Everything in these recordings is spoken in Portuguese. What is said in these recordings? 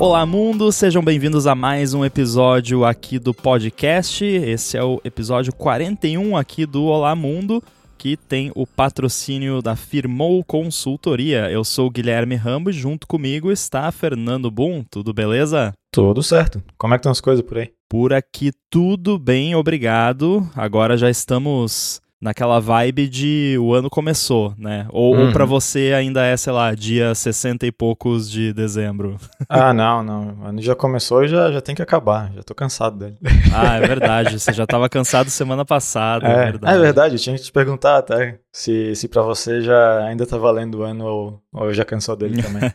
Olá, mundo! Sejam bem-vindos a mais um episódio aqui do podcast. Esse é o episódio 41 aqui do Olá Mundo, que tem o patrocínio da Firmou Consultoria. Eu sou o Guilherme Rambo e junto comigo está Fernando Boom. Tudo beleza? Tudo certo. Como é que estão as coisas por aí? Por aqui tudo bem, obrigado. Agora já estamos naquela vibe de o ano começou, né? Ou, uhum. ou para você ainda é, sei lá, dia 60 e poucos de dezembro. Ah, não, não. O ano já começou e já, já tem que acabar. Já tô cansado dele. Ah, é verdade. Você já tava cansado semana passada. É, é verdade. É verdade. Eu tinha que te perguntar até se, se para você já ainda tá valendo o ano ou, ou já cansou dele também.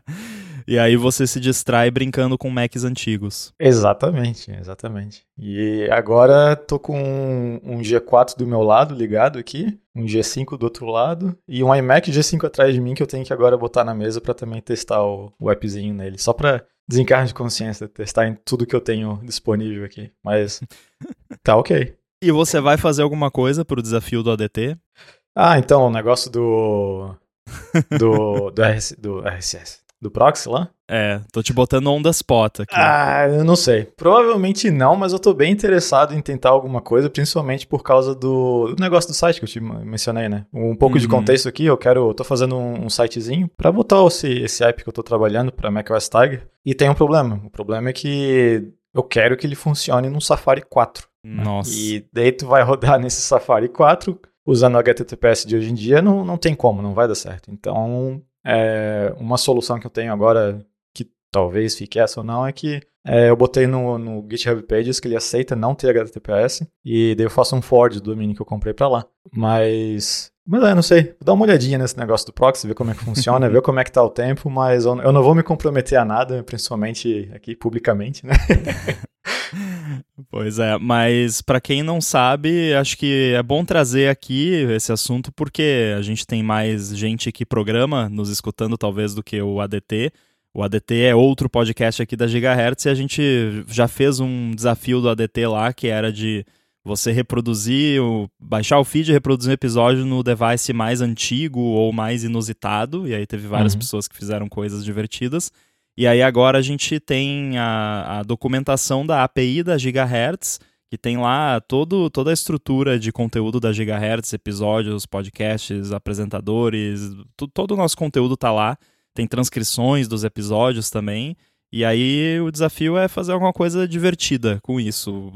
E aí você se distrai brincando com Macs antigos. Exatamente, exatamente. E agora tô com um, G4 do meu lado ligado aqui, um G5 do outro lado e um iMac G5 atrás de mim que eu tenho que agora botar na mesa para também testar o, o appzinho nele, só para desencarne de consciência, testar em tudo que eu tenho disponível aqui. Mas tá ok. E você vai fazer alguma coisa pro desafio do ADT? Ah, então, o negócio do. Do, do, do RSS do proxy lá? É, tô te botando on the spot aqui. Ah, eu não sei. Provavelmente não, mas eu tô bem interessado em tentar alguma coisa, principalmente por causa do, do negócio do site que eu te mencionei, né? Um pouco uhum. de contexto aqui, eu quero, eu tô fazendo um, um sitezinho para botar esse, esse app que eu tô trabalhando para macOS Tiger, e tem um problema. O problema é que eu quero que ele funcione no Safari 4. Nossa. E daí tu vai rodar nesse Safari 4 usando o HTTPS de hoje em dia, não, não tem como, não vai dar certo. Então, é, uma solução que eu tenho agora, que talvez fique essa ou não, é que é, eu botei no, no, GitHub Pages que ele aceita não ter HTTPS e daí eu faço um forward do domínio que eu comprei para lá. Mas, mas é, não sei, vou dar uma olhadinha nesse negócio do proxy, ver como é que funciona, ver como é que tá o tempo, mas eu, eu não vou me comprometer a nada, principalmente aqui publicamente, né? Pois é, mas para quem não sabe, acho que é bom trazer aqui esse assunto porque a gente tem mais gente que programa nos escutando talvez do que o ADT. O ADT é outro podcast aqui da Gigahertz e a gente já fez um desafio do ADT lá que era de você reproduzir, baixar o feed e reproduzir um episódio no device mais antigo ou mais inusitado. E aí teve várias uhum. pessoas que fizeram coisas divertidas. E aí agora a gente tem a, a documentação da API da Gigahertz, que tem lá todo, toda a estrutura de conteúdo da Gigahertz, episódios, podcasts, apresentadores, todo o nosso conteúdo está lá. Tem transcrições dos episódios também. E aí o desafio é fazer alguma coisa divertida com isso.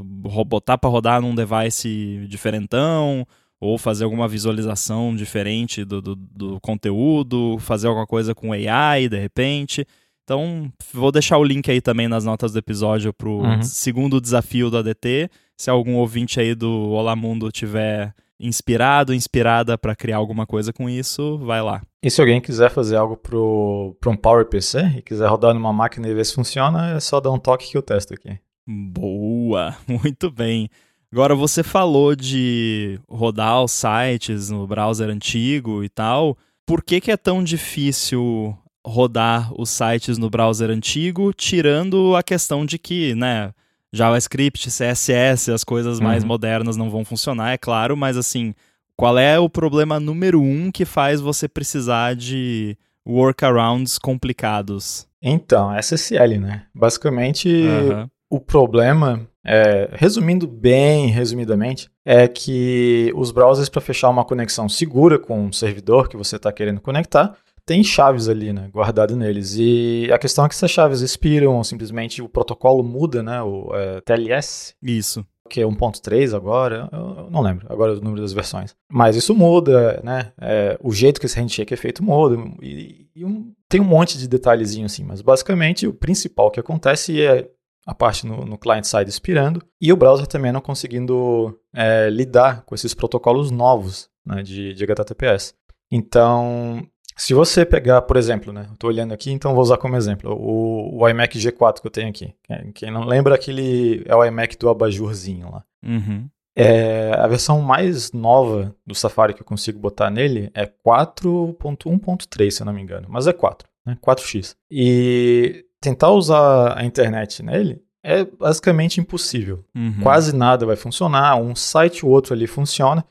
Botar para rodar num device diferentão, ou fazer alguma visualização diferente do, do, do conteúdo, fazer alguma coisa com AI de repente. Então, vou deixar o link aí também nas notas do episódio pro uhum. segundo desafio do ADT. Se algum ouvinte aí do Olá Mundo tiver inspirado, inspirada para criar alguma coisa com isso, vai lá. E se alguém quiser fazer algo para um Power PC e quiser rodar numa máquina e ver se funciona, é só dar um toque que eu testo aqui. Boa, muito bem. Agora você falou de rodar os sites no browser antigo e tal. Por que, que é tão difícil rodar os sites no browser antigo, tirando a questão de que, né, JavaScript, CSS, as coisas mais uhum. modernas não vão funcionar, é claro, mas assim, qual é o problema número um que faz você precisar de workarounds complicados? Então, SSL, né? Basicamente, uhum. o problema, é, resumindo bem resumidamente, é que os browsers, para fechar uma conexão segura com o servidor que você está querendo conectar, tem chaves ali, né, guardado neles. E a questão é que essas chaves expiram, simplesmente o protocolo muda, né, o é, TLS. Isso. Que é 1.3 agora, eu não lembro agora o número das versões. Mas isso muda, né, é, o jeito que esse handshake é feito muda, e, e um, tem um monte de detalhezinho assim, mas basicamente o principal que acontece é a parte no, no client-side expirando e o browser também não conseguindo é, lidar com esses protocolos novos né, de, de HTTPS. Então, se você pegar, por exemplo, né? Estou olhando aqui, então vou usar como exemplo o, o, iMac G4 que eu tenho aqui. Quem não lembra, aquele é o iMac do abajurzinho lá. Uhum. É, a versão mais nova do Safari que eu consigo botar nele é 4.1.3, se eu não me engano. Mas é 4, né? 4x. E tentar usar a internet nele é basicamente impossível. Uhum. Quase nada vai funcionar. Um site ou outro ali funciona.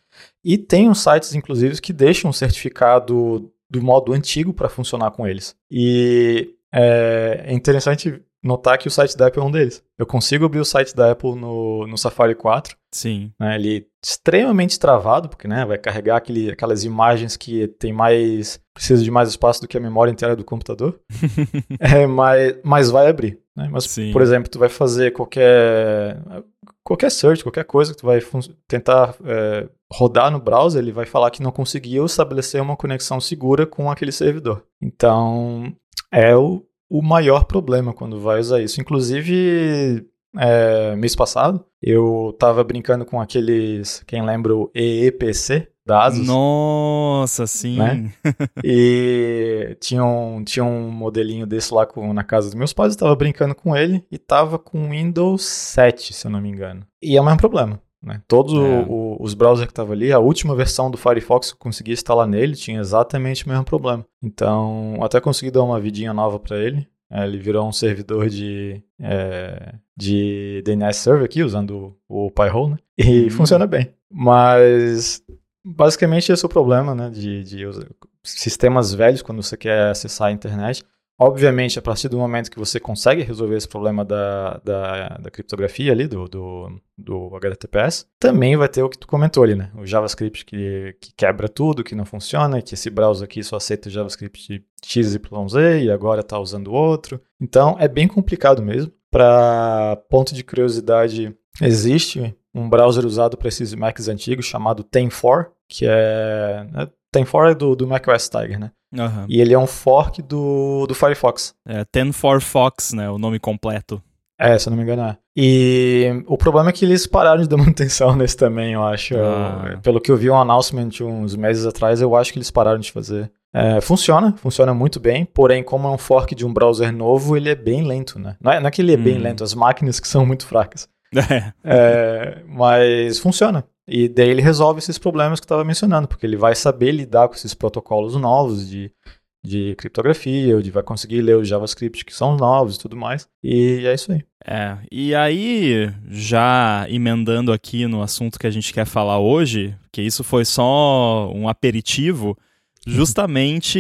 E tem uns sites, inclusive, que deixam um certificado do modo antigo para funcionar com eles. E é, é interessante notar que o site da Apple é um deles. Eu consigo abrir o site da Apple no, no Safari 4. Sim. Né, ele é extremamente travado, porque né, vai carregar aquele, aquelas imagens que tem mais. precisa de mais espaço do que a memória inteira do computador. é, mas, mas vai abrir. Né? Mas, Sim. por exemplo, tu vai fazer qualquer. qualquer search, qualquer coisa que tu vai tentar é, rodar no browser, ele vai falar que não conseguiu estabelecer uma conexão segura com aquele servidor. Então, é o, o maior problema quando vai usar isso. Inclusive, é, mês passado, eu tava brincando com aqueles, quem lembra o EEPC da Asus. Nossa, sim. Né? e tinha um, tinha um modelinho desse lá com, na casa dos meus pais, eu tava brincando com ele e tava com Windows 7, se eu não me engano. E é o mesmo problema. Né? Todos é. o, os browsers que estavam ali, a última versão do Firefox que eu consegui instalar nele tinha exatamente o mesmo problema. Então, até consegui dar uma vidinha nova para ele. É, ele virou um servidor de, é, de DNS Server aqui, usando o, o Pi-hole, né? E uhum. funciona bem. Mas, basicamente, esse é o problema, né? De, de sistemas velhos, quando você quer acessar a internet. Obviamente, a partir do momento que você consegue resolver esse problema da, da, da criptografia ali, do, do, do, HTTPS, também vai ter o que tu comentou ali, né? O JavaScript que, que quebra tudo, que não funciona, que esse browser aqui só aceita JavaScript XYZ e agora está usando outro. Então, é bem complicado mesmo. Para ponto de curiosidade, existe um browser usado para esses Macs antigos chamado Tem4, que é... Tem4 é do, do macOS Tiger, né? Uhum. E ele é um fork do, do Firefox. É, 10 Fox, né? O nome completo. É, se eu não me engano é. E o problema é que eles pararam de dar manutenção nesse também, eu acho. Ah. Pelo que eu vi um announcement uns meses atrás, eu acho que eles pararam de fazer. É, funciona, funciona muito bem, porém, como é um fork de um browser novo, ele é bem lento, né? Não é, não é que ele é hum. bem lento, as máquinas que são muito fracas. É. é mas funciona. E daí ele resolve esses problemas que eu estava mencionando, porque ele vai saber lidar com esses protocolos novos de, de criptografia, ele vai conseguir ler os JavaScript que são novos e tudo mais. E é isso aí. É, e aí, já emendando aqui no assunto que a gente quer falar hoje, que isso foi só um aperitivo, justamente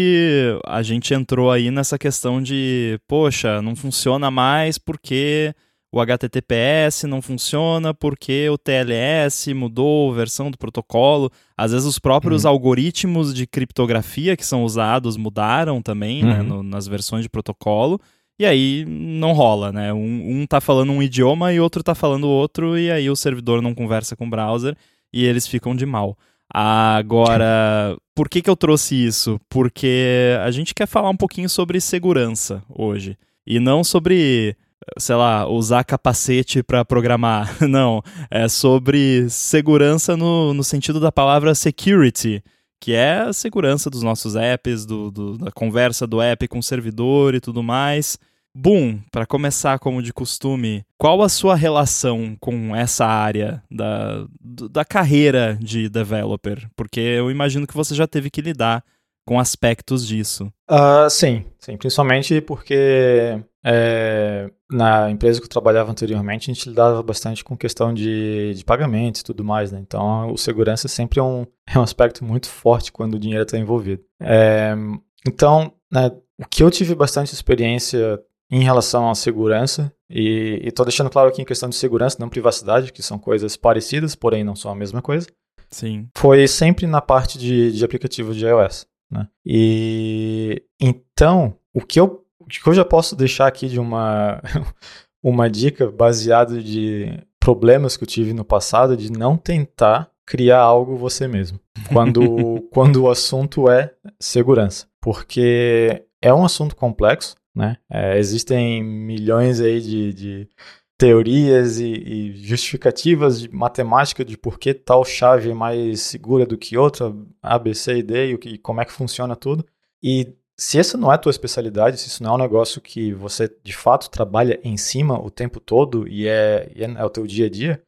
a gente entrou aí nessa questão de, poxa, não funciona mais porque o HTTPS não funciona porque o TLS mudou a versão do protocolo. Às vezes os próprios uhum. algoritmos de criptografia que são usados mudaram também né, uhum. né, no, nas versões de protocolo. E aí não rola, né? Um, um tá falando um idioma e outro tá falando outro, e aí o servidor não conversa com o browser e eles ficam de mal. Agora, por que, que eu trouxe isso? Porque a gente quer falar um pouquinho sobre segurança hoje. E não sobre sei lá, usar capacete para programar. Não, é sobre segurança no, no sentido da palavra security, que é a segurança dos nossos apps, do, do da conversa do app com o servidor e tudo mais. Boom, para começar como de costume, qual a sua relação com essa área da, da carreira de developer? Porque eu imagino que você já teve que lidar com aspectos disso. Uh, sim, sim, principalmente porque é, na empresa que eu trabalhava anteriormente, a gente lidava bastante com questão de, de pagamentos e tudo mais, né? Então, o segurança sempre é um, é um aspecto muito forte quando o dinheiro está envolvido. É, então, né, o que eu tive bastante experiência em relação à segurança, e estou deixando claro aqui em questão de segurança, não privacidade, que são coisas parecidas, porém não são a mesma coisa. Sim. Foi sempre na parte de, de aplicativos de iOS. Né? E então, o que eu, o que eu já posso deixar aqui de uma, uma dica baseada de problemas que eu tive no passado, de não tentar criar algo você mesmo. Quando, quando o assunto é segurança. Porque é um assunto complexo, né? É, existem milhões aí de, de teorias e, e, justificativas de matemática de por que tal chave é mais segura do que outra, A, B, C e D, e, o que, como é que funciona tudo. E se essa não é a tua especialidade, se isso não é um negócio que você de fato trabalha em cima o tempo todo e é, e é, é o teu dia a dia,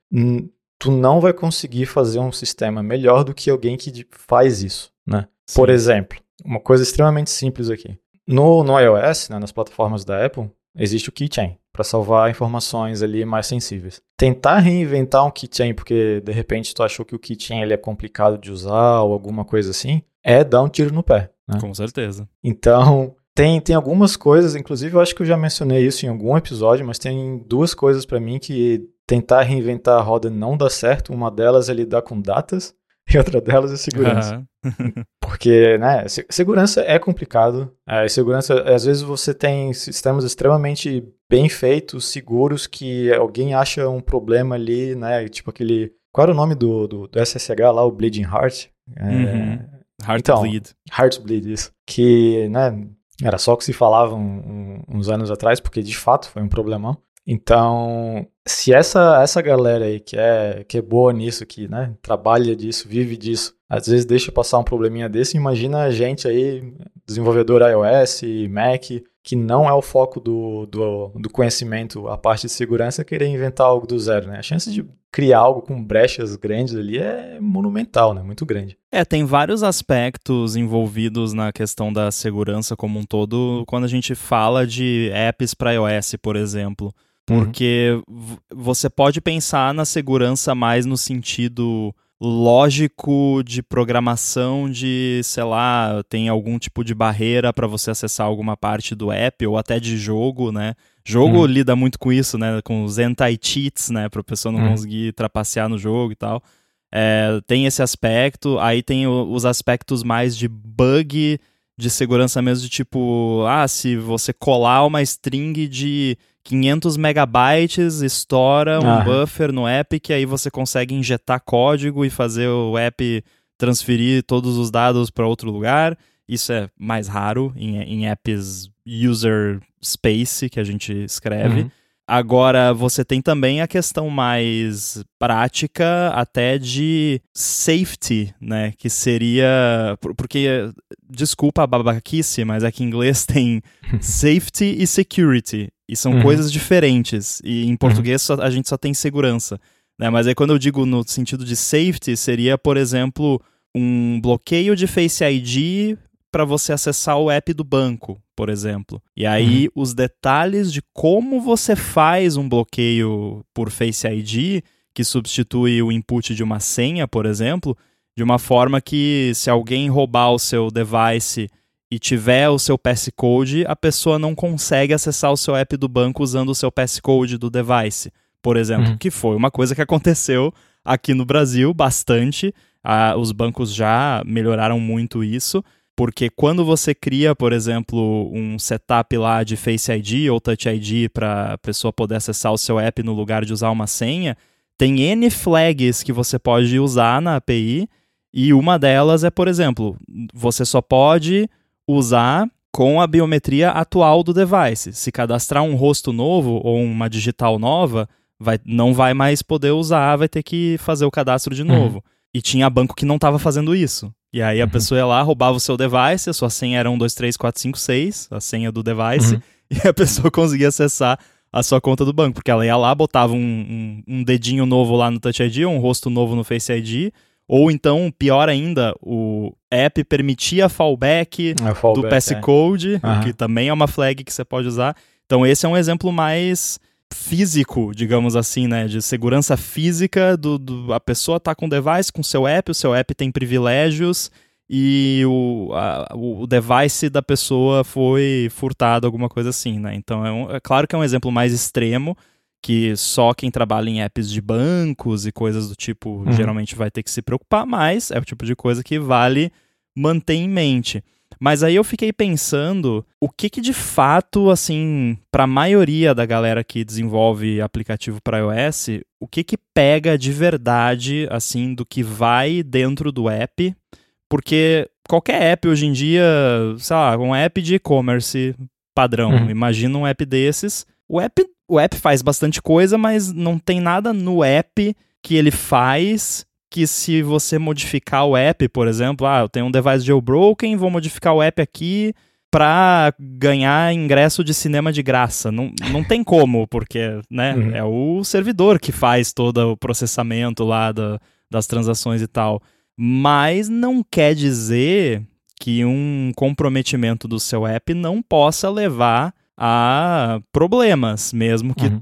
tu não vai conseguir fazer um sistema melhor do que alguém que faz isso, né? Por exemplo, uma coisa extremamente simples aqui. No, no iOS, né, nas plataformas da Apple, existe o keychain para salvar informações ali mais sensíveis. Tentar reinventar um keychain porque de repente tu achou que o keychain ele é complicado de usar ou alguma coisa assim, é dar um tiro no pé. Né? Com certeza. Então, Tem, tem algumas coisas, inclusive eu acho que eu já mencionei isso em algum episódio, mas tem duas coisas para mim que tentar reinventar a roda não dá certo. Uma delas é lidar com datas e outra delas é segurança. Uhum. Porque, né, segurança é complicado. É, segurança, às vezes você tem sistemas extremamente bem feitos, seguros, que alguém acha um problema ali, né, tipo aquele... Qual era o nome do, do, do SSH lá, o Bleeding Heart? É, uhum. Heart então, Bleed. Heart Bleed, isso. Que, né, era só o que se falava um, um, uns anos atrás, porque de fato foi um problemão. Então, se essa, essa galera aí que é, que é boa nisso, que né, trabalha disso, vive disso, às vezes deixa passar um probleminha desse, imagina a gente aí, desenvolvedor iOS, Mac, que não é o foco do, do, do conhecimento, a parte de segurança, querer inventar algo do zero, né? A chance de criar algo com brechas grandes ali é monumental, né? Muito grande. É, tem vários aspectos envolvidos na questão da segurança como um todo quando a gente fala de apps para iOS, por exemplo. Uhum. Porque uhum. você pode pensar na segurança mais no sentido lógico de programação de, sei lá, tem algum tipo de barreira para você acessar alguma parte do app ou até de jogo, né? Jogo uhum. lida muito com isso, né? Com os anti-cheats, né? Para a pessoa não uhum. conseguir trapacear no jogo e tal. É, tem esse aspecto. Aí tem o, os aspectos mais de bug de segurança mesmo, de tipo, ah, se você colar uma string de 500 megabytes, estoura um ah. buffer no app que aí você consegue injetar código e fazer o app transferir todos os dados para outro lugar. Isso é mais raro em, em apps user space que a gente escreve. Uhum. Agora, você tem também a questão mais prática, até de safety, né? Que seria. Porque, desculpa a babaquice, mas aqui em inglês tem safety e security. E são uhum. coisas diferentes. E em uhum. português uhum. a gente só tem segurança. Né? Mas aí quando eu digo no sentido de safety, seria, por exemplo, um bloqueio de Face ID para você acessar o app do banco, por exemplo. E aí uhum. os detalhes de como você faz um bloqueio por Face ID, que substitui o input de uma senha, por exemplo, de uma forma que se alguém roubar o seu device e tiver o seu passcode, a pessoa não consegue acessar o seu app do banco usando o seu passcode do device, por exemplo, uhum. que foi uma coisa que aconteceu aqui no Brasil bastante. Ah, os bancos já melhoraram muito isso, porque quando você cria, por exemplo, um setup lá de Face ID ou Touch ID para a pessoa poder acessar o seu app no lugar de usar uma senha, tem N flags que você pode usar na API, e uma delas é, por exemplo, você só pode usar com a biometria atual do device. Se cadastrar um rosto novo ou uma digital nova, vai, não vai mais poder usar, vai ter que fazer o cadastro de uhum. novo. Uhum. E tinha banco que não estava fazendo isso. E aí a uhum. pessoa ia lá, roubava o seu device, a sua senha era 1, 2, 3, 4, 5, 6, a senha do device, uhum. e a pessoa conseguia acessar a sua conta do banco. Porque ela ia lá, botava um, um, um dedinho novo lá no Touch ID, um rosto novo no Face ID, ou então, pior ainda, o app permitia fallback, é, fallback do passcode, é. que também é uma flag que você pode usar. Então, esse é um exemplo mais físico, digamos assim, né? De segurança física do, do a pessoa tá com o device, com seu app, o seu app tem privilégios e o, a, o device da pessoa foi furtado, alguma coisa assim, né? Então é, um, é claro que é um exemplo mais extremo, que só quem trabalha em apps de bancos e coisas do tipo uhum. geralmente vai ter que se preocupar, mas é o tipo de coisa que vale manter em mente. Mas aí eu fiquei pensando o que que de fato, assim, para a maioria da galera que desenvolve aplicativo para iOS, o que que pega de verdade, assim, do que vai dentro do app? Porque qualquer app hoje em dia, sei lá, um app de e-commerce padrão, uhum. imagina um app desses, o app o app faz bastante coisa, mas não tem nada no app que ele faz que se você modificar o app, por exemplo, ah, eu tenho um device jailbroken, vou modificar o app aqui para ganhar ingresso de cinema de graça. Não, não tem como, porque né, uhum. é o servidor que faz todo o processamento lá da, das transações e tal. Mas não quer dizer que um comprometimento do seu app não possa levar a problemas, mesmo que uhum.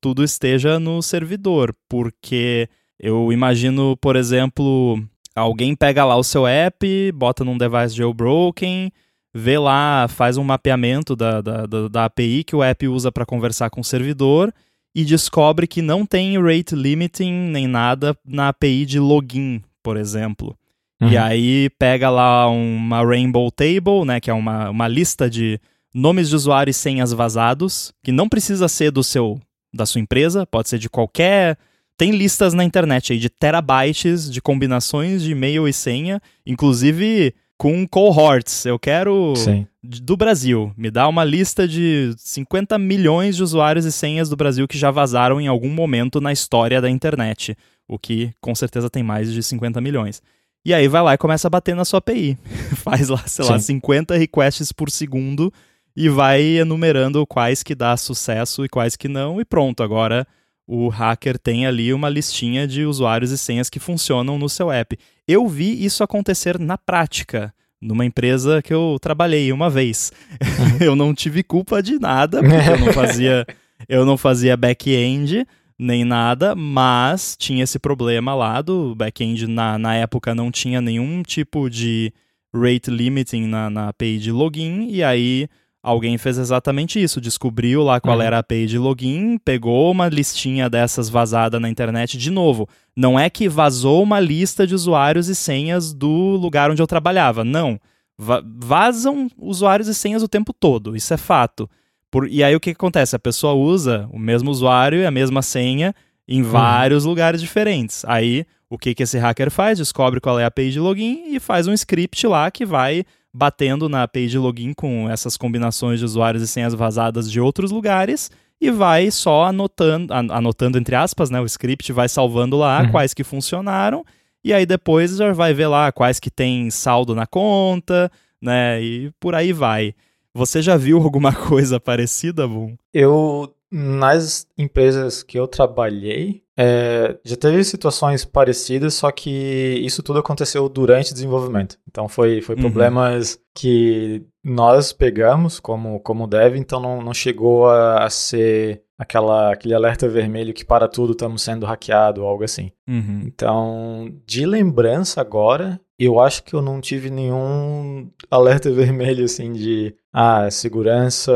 tudo esteja no servidor, porque eu imagino, por exemplo, alguém pega lá o seu app, bota num device jailbroken, vê lá, faz um mapeamento da, da, da, da API que o app usa para conversar com o servidor e descobre que não tem rate limiting nem nada na API de login, por exemplo. Uhum. E aí pega lá uma Rainbow Table, né, que é uma, uma lista de nomes de usuário e senhas vazados, que não precisa ser do seu da sua empresa, pode ser de qualquer tem listas na internet aí de terabytes de combinações de e-mail e senha, inclusive com cohorts. Eu quero Sim. do Brasil. Me dá uma lista de 50 milhões de usuários e senhas do Brasil que já vazaram em algum momento na história da internet. O que com certeza tem mais de 50 milhões. E aí vai lá e começa a bater na sua API. Faz lá, sei Sim. lá, 50 requests por segundo e vai enumerando quais que dá sucesso e quais que não, e pronto. Agora o hacker tem ali uma listinha de usuários e senhas que funcionam no seu app. Eu vi isso acontecer na prática, numa empresa que eu trabalhei uma vez. Eu não tive culpa de nada, porque eu não fazia, eu não fazia back-end nem nada, mas tinha esse problema lá do back-end na, na época não tinha nenhum tipo de rate limiting na, na API de login, e aí Alguém fez exatamente isso, descobriu lá qual uhum. era a API de login, pegou uma listinha dessas vazada na internet de novo. Não é que vazou uma lista de usuários e senhas do lugar onde eu trabalhava, não. Va vazam usuários e senhas o tempo todo, isso é fato. Por, e aí o que, que, acontece? A pessoa usa o mesmo usuário e a mesma senha em uhum. vários lugares diferentes. Aí o que, que esse hacker faz? Descobre qual é a API de login e faz um script lá que vai batendo na de login com essas combinações de usuários e senhas vazadas de outros lugares e vai só anotando, anotando entre aspas, né, o script vai salvando lá uhum. quais que funcionaram e aí depois já vai ver lá quais que tem saldo na conta, né, e por aí vai. Você já viu alguma coisa parecida, Boom? Eu nas empresas que eu trabalhei, é, já teve situações parecidas, só que isso tudo aconteceu durante o desenvolvimento. Então foi, foi uhum. problemas que nós pegamos como, como dev, então não, não chegou a, a, ser aquela, aquele alerta vermelho que para tudo estamos sendo hackeado ou algo assim. Uhum. Então, de lembrança agora, eu acho que eu não tive nenhum alerta vermelho assim de ah, segurança,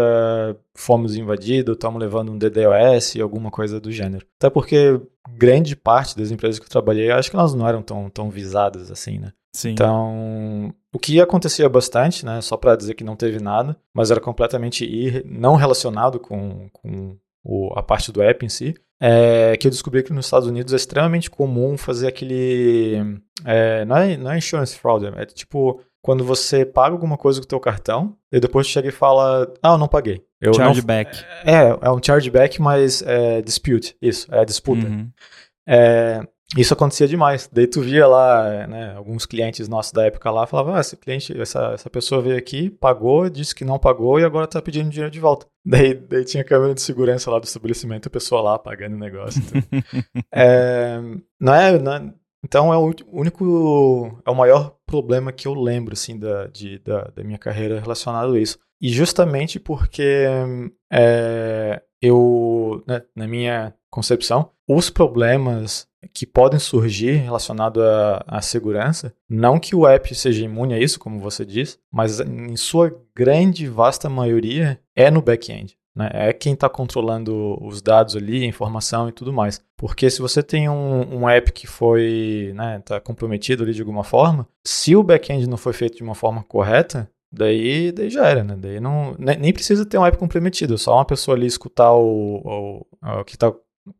fomos invadidos, estamos levando um DDoS, alguma coisa do gênero. Até porque grande parte das empresas que eu trabalhei, acho que elas não eram tão, tão visadas assim, né? Sim. Então, o que acontecia bastante, né, só para dizer que não teve nada, mas era completamente ir, não relacionado com, com o, a parte do app em si, é que eu descobri que nos Estados Unidos é extremamente comum fazer aquele. É, não, é, não é insurance fraud, é tipo quando você paga alguma coisa com o teu cartão e depois chega e fala, ah, eu não paguei. Eu chargeback. Não... É, é um chargeback, mas é dispute, isso, é disputa. Uhum. É, isso acontecia demais. Daí tu via lá, né, alguns clientes nossos da época lá falavam, ah, esse cliente, essa, essa pessoa veio aqui, pagou, disse que não pagou e agora tá pedindo dinheiro de volta. Daí, daí tinha câmera de segurança lá do estabelecimento, a pessoa lá pagando o negócio. É, não, é, não é, então é o único, é o maior problema que eu lembro, assim, da, de, da, da minha carreira relacionado a isso. E justamente porque é, eu, né, na minha concepção, os problemas que podem surgir relacionados à, segurança, não que o app seja imune a isso, como você diz, mas em sua grande, vasta maioria é no back-end. Né? É quem está controlando os dados ali, a informação e tudo mais. Porque se você tem um, um app que foi, né, tá comprometido ali de alguma forma, se o back-end não foi feito de uma forma correta, daí, daí já era, né? Daí não, nem precisa ter um app comprometido, só uma pessoa ali escutar o, o, o que está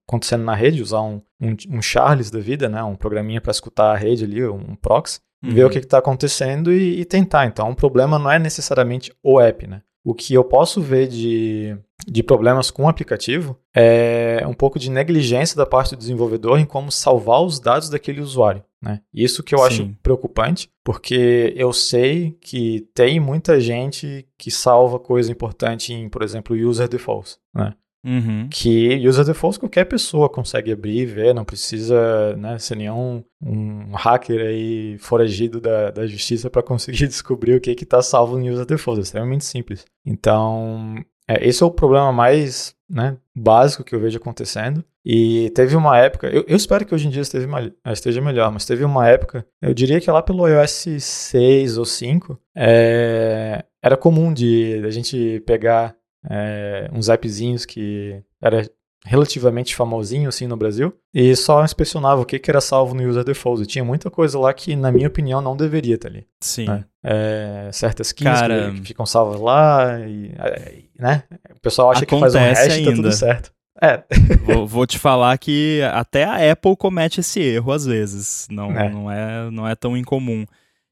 acontecendo na rede, usar um, um, um, Charles da vida, né? Um programinha para escutar a rede ali, um proxy, uhum. ver o que está acontecendo e, e, tentar. Então, o problema não é necessariamente o app, né? O que eu posso ver de, de problemas com o aplicativo é um pouco de negligência da parte do desenvolvedor em como salvar os dados daquele usuário. Né? Isso que eu Sim. acho preocupante, porque eu sei que tem muita gente que salva coisa importante em, por exemplo, user defaults. Né? Uhum. Que user defaults qualquer pessoa consegue abrir e ver, não precisa né, ser nenhum um hacker aí foragido da, da justiça para conseguir descobrir o que está salvo no user defaults. É extremamente simples. Então, é, esse é o problema mais né, básico que eu vejo acontecendo. E teve uma época, eu, eu espero que hoje em dia esteja, esteja melhor, mas teve uma época, eu diria que lá pelo iOS 6 ou 5, é, era comum de a gente pegar é, uns appzinhos que era relativamente famosinho assim no Brasil e só inspecionava o que, que era salvo no user default. E tinha muita coisa lá que, na minha opinião, não deveria estar ali. Sim. Né? É, certas keys Cara, que, que, ficam salvas lá e, né? O pessoal acha que faz um hash ainda. e tá tudo certo. É. vou, vou, te falar que até a Apple comete esse erro às vezes. Não é, não é, não é tão incomum.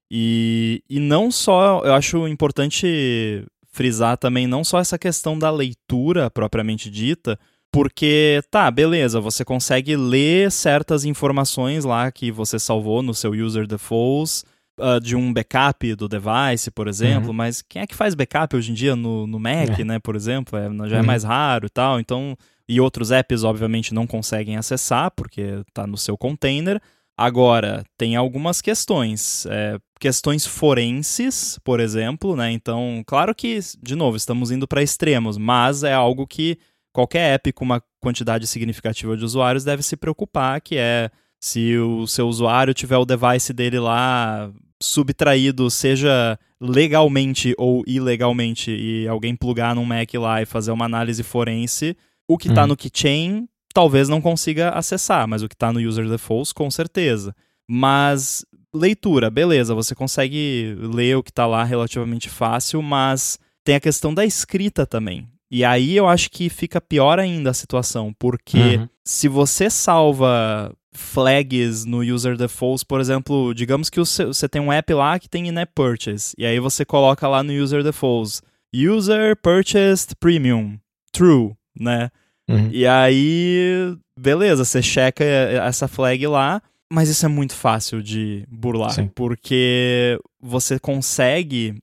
E, e não só, eu acho importante frisar também não só essa questão da leitura propriamente dita, porque tá, beleza, você consegue ler certas informações lá que você salvou no seu user defaults. Uh, de um backup do device, por exemplo, uhum. mas quem é que faz backup hoje em dia no, no Mac, é. né, por exemplo? É, já é uhum. é mais raro e tal, então... E outros apps, obviamente, não conseguem acessar, porque está no seu container. Agora, tem algumas questões. É, questões forenses, por exemplo, né? Então, claro que, de novo, estamos indo para extremos, mas é algo que qualquer app com uma quantidade significativa de usuários deve se preocupar, que é se o seu usuário tiver o device dele lá subtraído, seja legalmente ou ilegalmente, e alguém plugar num Mac lá e fazer uma análise forense, o que está uhum. no keychain talvez não consiga acessar, mas o que está no user defaults, com certeza. Mas leitura, beleza, você consegue ler o que está lá relativamente fácil, mas tem a questão da escrita também. E aí eu acho que fica pior ainda a situação, porque uhum. se você salva flags no user defaults, por exemplo, digamos que você tem um app lá que tem in-app purchase, e aí você coloca lá no user defaults, user purchased premium, true, né? Uhum. E aí, beleza, você checa essa flag lá, mas isso é muito fácil de burlar, Sim. porque você consegue,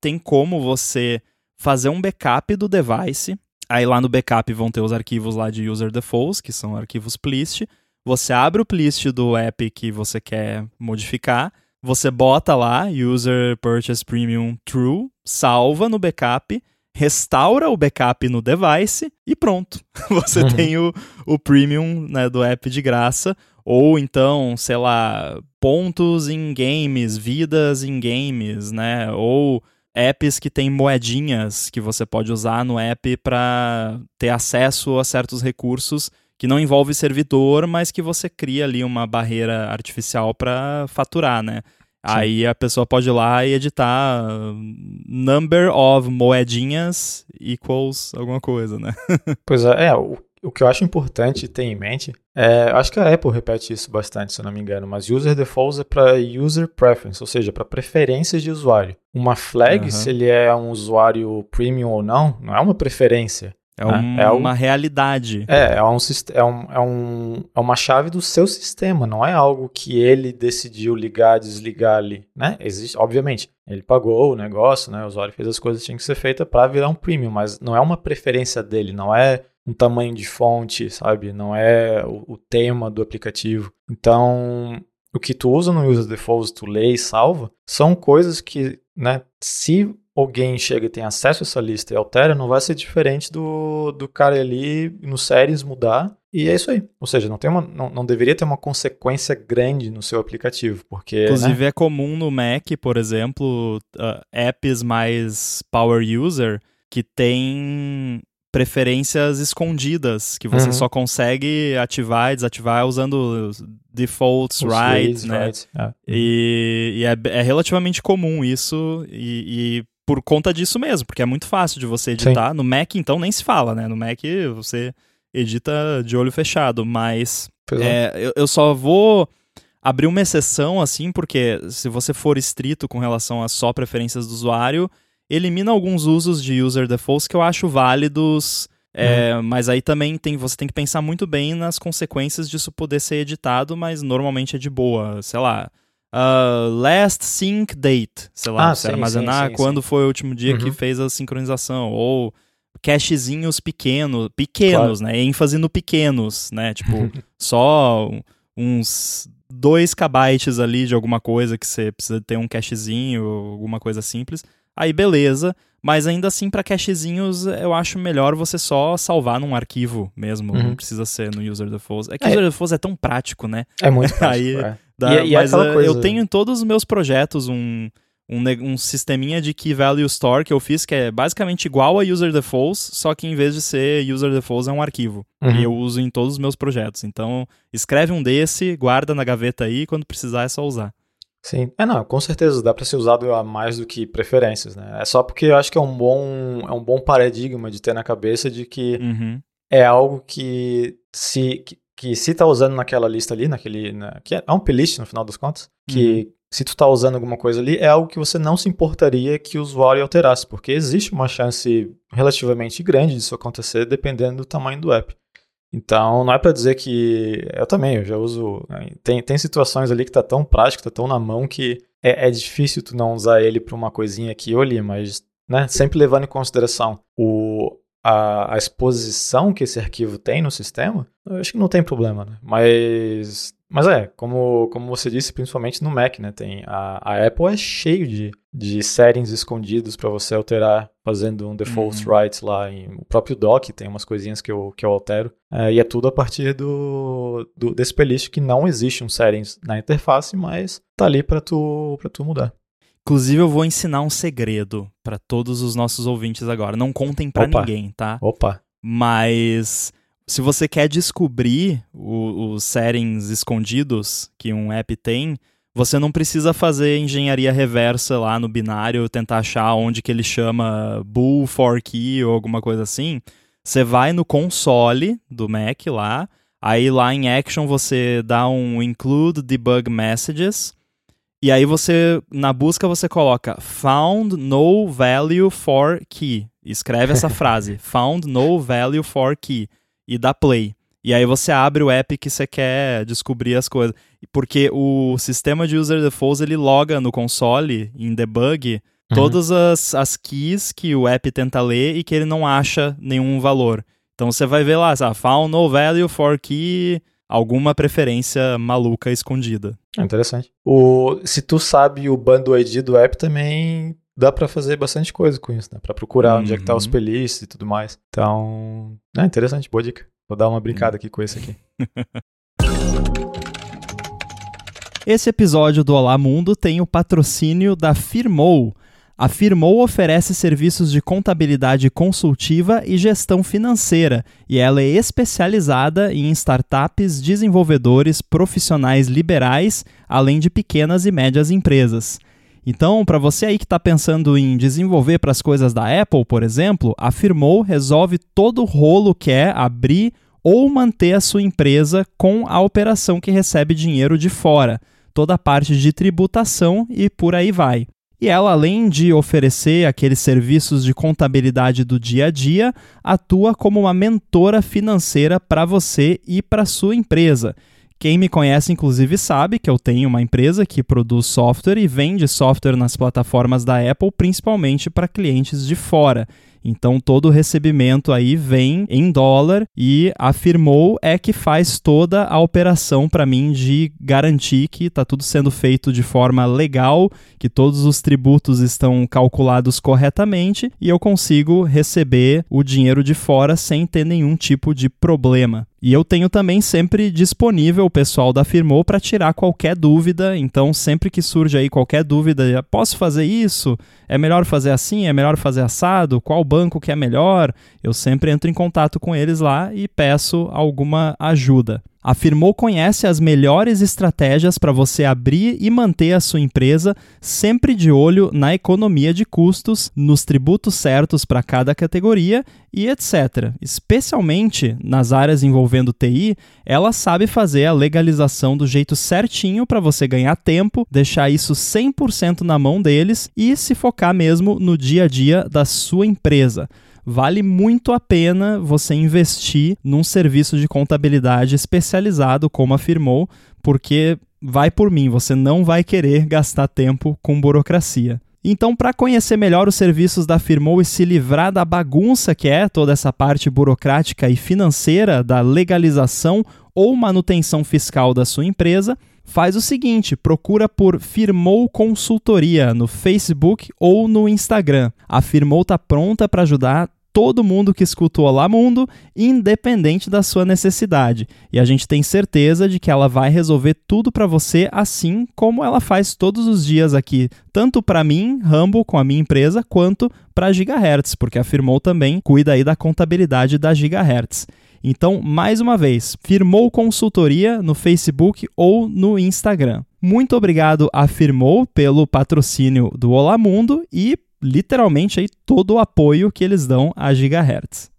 tem como você fazer um backup do device. Aí lá no backup vão ter os arquivos lá de user defaults, que são arquivos plist. Você abre o plist do app que você quer modificar, você bota lá user purchase premium true, salva no backup restaura o backup no device e pronto. Você uhum. tem o, o premium né, do app de graça. Ou então, sei lá, pontos em games, vidas em games, né? Ou apps que tem moedinhas que você pode usar no app para ter acesso a certos recursos que não envolve servidor, mas que você cria ali uma barreira artificial para faturar, né? Aí a pessoa pode ir lá e editar number of moedinhas equals alguma coisa, né? pois é, é o, o, que eu acho importante ter em mente é, acho que a Apple repete isso bastante, se eu não me engano, mas user defaults é para user preference, ou seja, para preferências de usuário. Uma flag, uhum. se ele é um usuário premium ou não, não é uma preferência. É, um, é uma realidade. É, é, um, é, um, é, um, é uma chave do seu sistema, não é algo que ele decidiu ligar, desligar ali, né? Existe, obviamente, ele pagou o negócio, né? O usuário fez as coisas que tinham que ser feitas para virar um premium, mas não é uma preferência dele, não é um tamanho de fonte, sabe? Não é o, o tema do aplicativo. Então, o que tu usa no user defaults, tu lê e salva, são coisas que, né, se alguém chega e tem acesso a essa lista e altera, não vai ser diferente do, do cara ali no séries mudar. E é isso aí. Ou seja, não, tem uma, não, não deveria ter uma consequência grande no seu aplicativo, porque... Inclusive né? é comum no Mac, por exemplo, uh, apps mais power user que tem preferências escondidas que você uhum. só consegue ativar e desativar usando defaults, Os right, né? É. E, e é, é, relativamente comum isso e por conta disso mesmo, porque é muito fácil de você editar. Sim. No Mac, então, nem se fala, né? No Mac você edita de olho fechado, mas é, eu, eu só vou abrir uma exceção, assim, porque se você for estrito com relação a só preferências do usuário, elimina alguns usos de user defaults que eu acho válidos. É, uhum. Mas aí também tem, você tem que pensar muito bem nas consequências disso poder ser editado, mas normalmente é de boa. Sei lá, Uh, last sync date, sei lá, ah, você sim, armazenar sim, sim, quando foi o último dia uhum. que fez a sincronização, ou cachezinhos pequenos, pequenos, claro. né, ênfase no pequenos, né, tipo, só uns 2 kbytes ali de alguma coisa que você precisa ter um cachezinho, alguma coisa simples, aí beleza, mas ainda assim para cachezinhos eu acho melhor você só salvar num arquivo mesmo, uhum. não precisa ser no user defaults. É que o é. user é tão prático, né? É muito prático, aí, é. Da, e, e mas uh, coisa... eu tenho em todos os meus projetos um, um, um sisteminha de Key Value Store que eu fiz que é basicamente igual a User Defaults, só que em vez de ser User Defaults é um arquivo. Uhum. E eu uso em todos os meus projetos. Então, escreve um desse, guarda na gaveta aí, quando precisar é só usar. Sim, é não, com certeza dá para ser usado a mais do que preferências, né? É só porque eu acho que é um bom, é um bom paradigma de ter na cabeça de que uhum. é algo que se que, que se tá usando naquela lista ali, naquele, na, que é, é um playlist no final das contas, que uhum se tu está usando alguma coisa ali, é algo que você não se importaria que o usuário alterasse, porque existe uma chance relativamente grande disso acontecer dependendo do tamanho do app. Então, não é para dizer que eu também, eu já uso, né, tem, tem situações ali que tá tão prático, tá tão na mão que é, é difícil tu não usar ele para uma coisinha aqui ou ali, mas né, sempre levando em consideração o, a, a, exposição que esse arquivo tem no sistema, eu acho que não tem problema, né? Mas mas é, como, como você disse, principalmente no Mac, né? Tem a, a Apple é cheio de, de settings escondidos para você alterar fazendo um default uhum. write lá. Em, o próprio dock tem umas coisinhas que eu, que eu altero. É, e é tudo a partir do, do, desse playlist que não existe um settings na interface, mas tá ali para tu, pra tu mudar. Inclusive, eu vou ensinar um segredo para todos os nossos ouvintes agora. Não contem para ninguém, tá? Opa! Mas se você quer descobrir o, os settings escondidos que um app tem, você não precisa fazer engenharia reversa lá no binário, tentar achar onde que ele chama bool for key ou alguma coisa assim. Você vai no console do Mac lá, aí lá em Action você dá um include debug messages, e aí você na busca você coloca found no value for key. Escreve essa frase, found no value for key e dá play. E aí você abre o app que você quer descobrir as coisas. Porque o sistema de user defaults ele loga no console, em debug, uhum. todas as, as keys que o app tenta ler e que ele não acha nenhum valor. Então você vai ver lá, sabe, found no value for key, alguma preferência maluca escondida. É interessante. O, se tu sabe o bundle ID do app também dá para fazer bastante coisa com isso, né? Para procurar uhum. onde é que tá os uhum. playlists e tudo mais. Então, é interessante, boa dica. Vou dar uma brincada aqui com esse aqui. Esse episódio do Olá Mundo tem o patrocínio da Firmou. A Firmou oferece serviços de contabilidade consultiva e gestão financeira, e ela é especializada em startups, desenvolvedores, profissionais liberais, além de pequenas e médias empresas. Então, para você aí que está pensando em desenvolver para as coisas da Apple, por exemplo, a Firmou resolve todo o rolo que é abrir ou manter a sua empresa com a operação que recebe dinheiro de fora, toda a parte de tributação e por aí vai. E ela, além de oferecer aqueles serviços de contabilidade do dia a dia, atua como uma mentora financeira para você e para sua empresa. Quem me conhece, inclusive, sabe que eu tenho uma empresa que produz software e vende software nas plataformas da Apple, principalmente para clientes de fora. Então todo o recebimento aí vem em dólar e afirmou é que faz toda a operação para mim de garantir que está tudo sendo feito de forma legal, que todos os tributos estão calculados corretamente e eu consigo receber o dinheiro de fora sem ter nenhum tipo de problema. E eu tenho também sempre disponível o pessoal da Firmou para tirar qualquer dúvida. Então, sempre que surge aí qualquer dúvida, posso fazer isso? É melhor fazer assim? É melhor fazer assado? Qual banco que é melhor? Eu sempre entro em contato com eles lá e peço alguma ajuda. A Firmou conhece as melhores estratégias para você abrir e manter a sua empresa, sempre de olho na economia de custos, nos tributos certos para cada categoria e etc. Especialmente nas áreas envolvendo TI, ela sabe fazer a legalização do jeito certinho para você ganhar tempo, deixar isso 100% na mão deles e se focar mesmo no dia a dia da sua empresa vale muito a pena você investir num serviço de contabilidade especializado, como afirmou, porque vai por mim, você não vai querer gastar tempo com burocracia. Então, para conhecer melhor os serviços da Firmou e se livrar da bagunça que é toda essa parte burocrática e financeira da legalização ou manutenção fiscal da sua empresa, faz o seguinte: procura por Firmou Consultoria no Facebook ou no Instagram. A Firmou está pronta para ajudar todo mundo que escuta o Olá Mundo, independente da sua necessidade. E a gente tem certeza de que ela vai resolver tudo para você, assim como ela faz todos os dias aqui, tanto para mim, Rambo, com a minha empresa, quanto para a Gigahertz, porque afirmou também cuida aí da contabilidade da Gigahertz. Então, mais uma vez, firmou consultoria no Facebook ou no Instagram. Muito obrigado a Firmou pelo patrocínio do Olá Mundo e literalmente aí todo o apoio que eles dão a Gigahertz.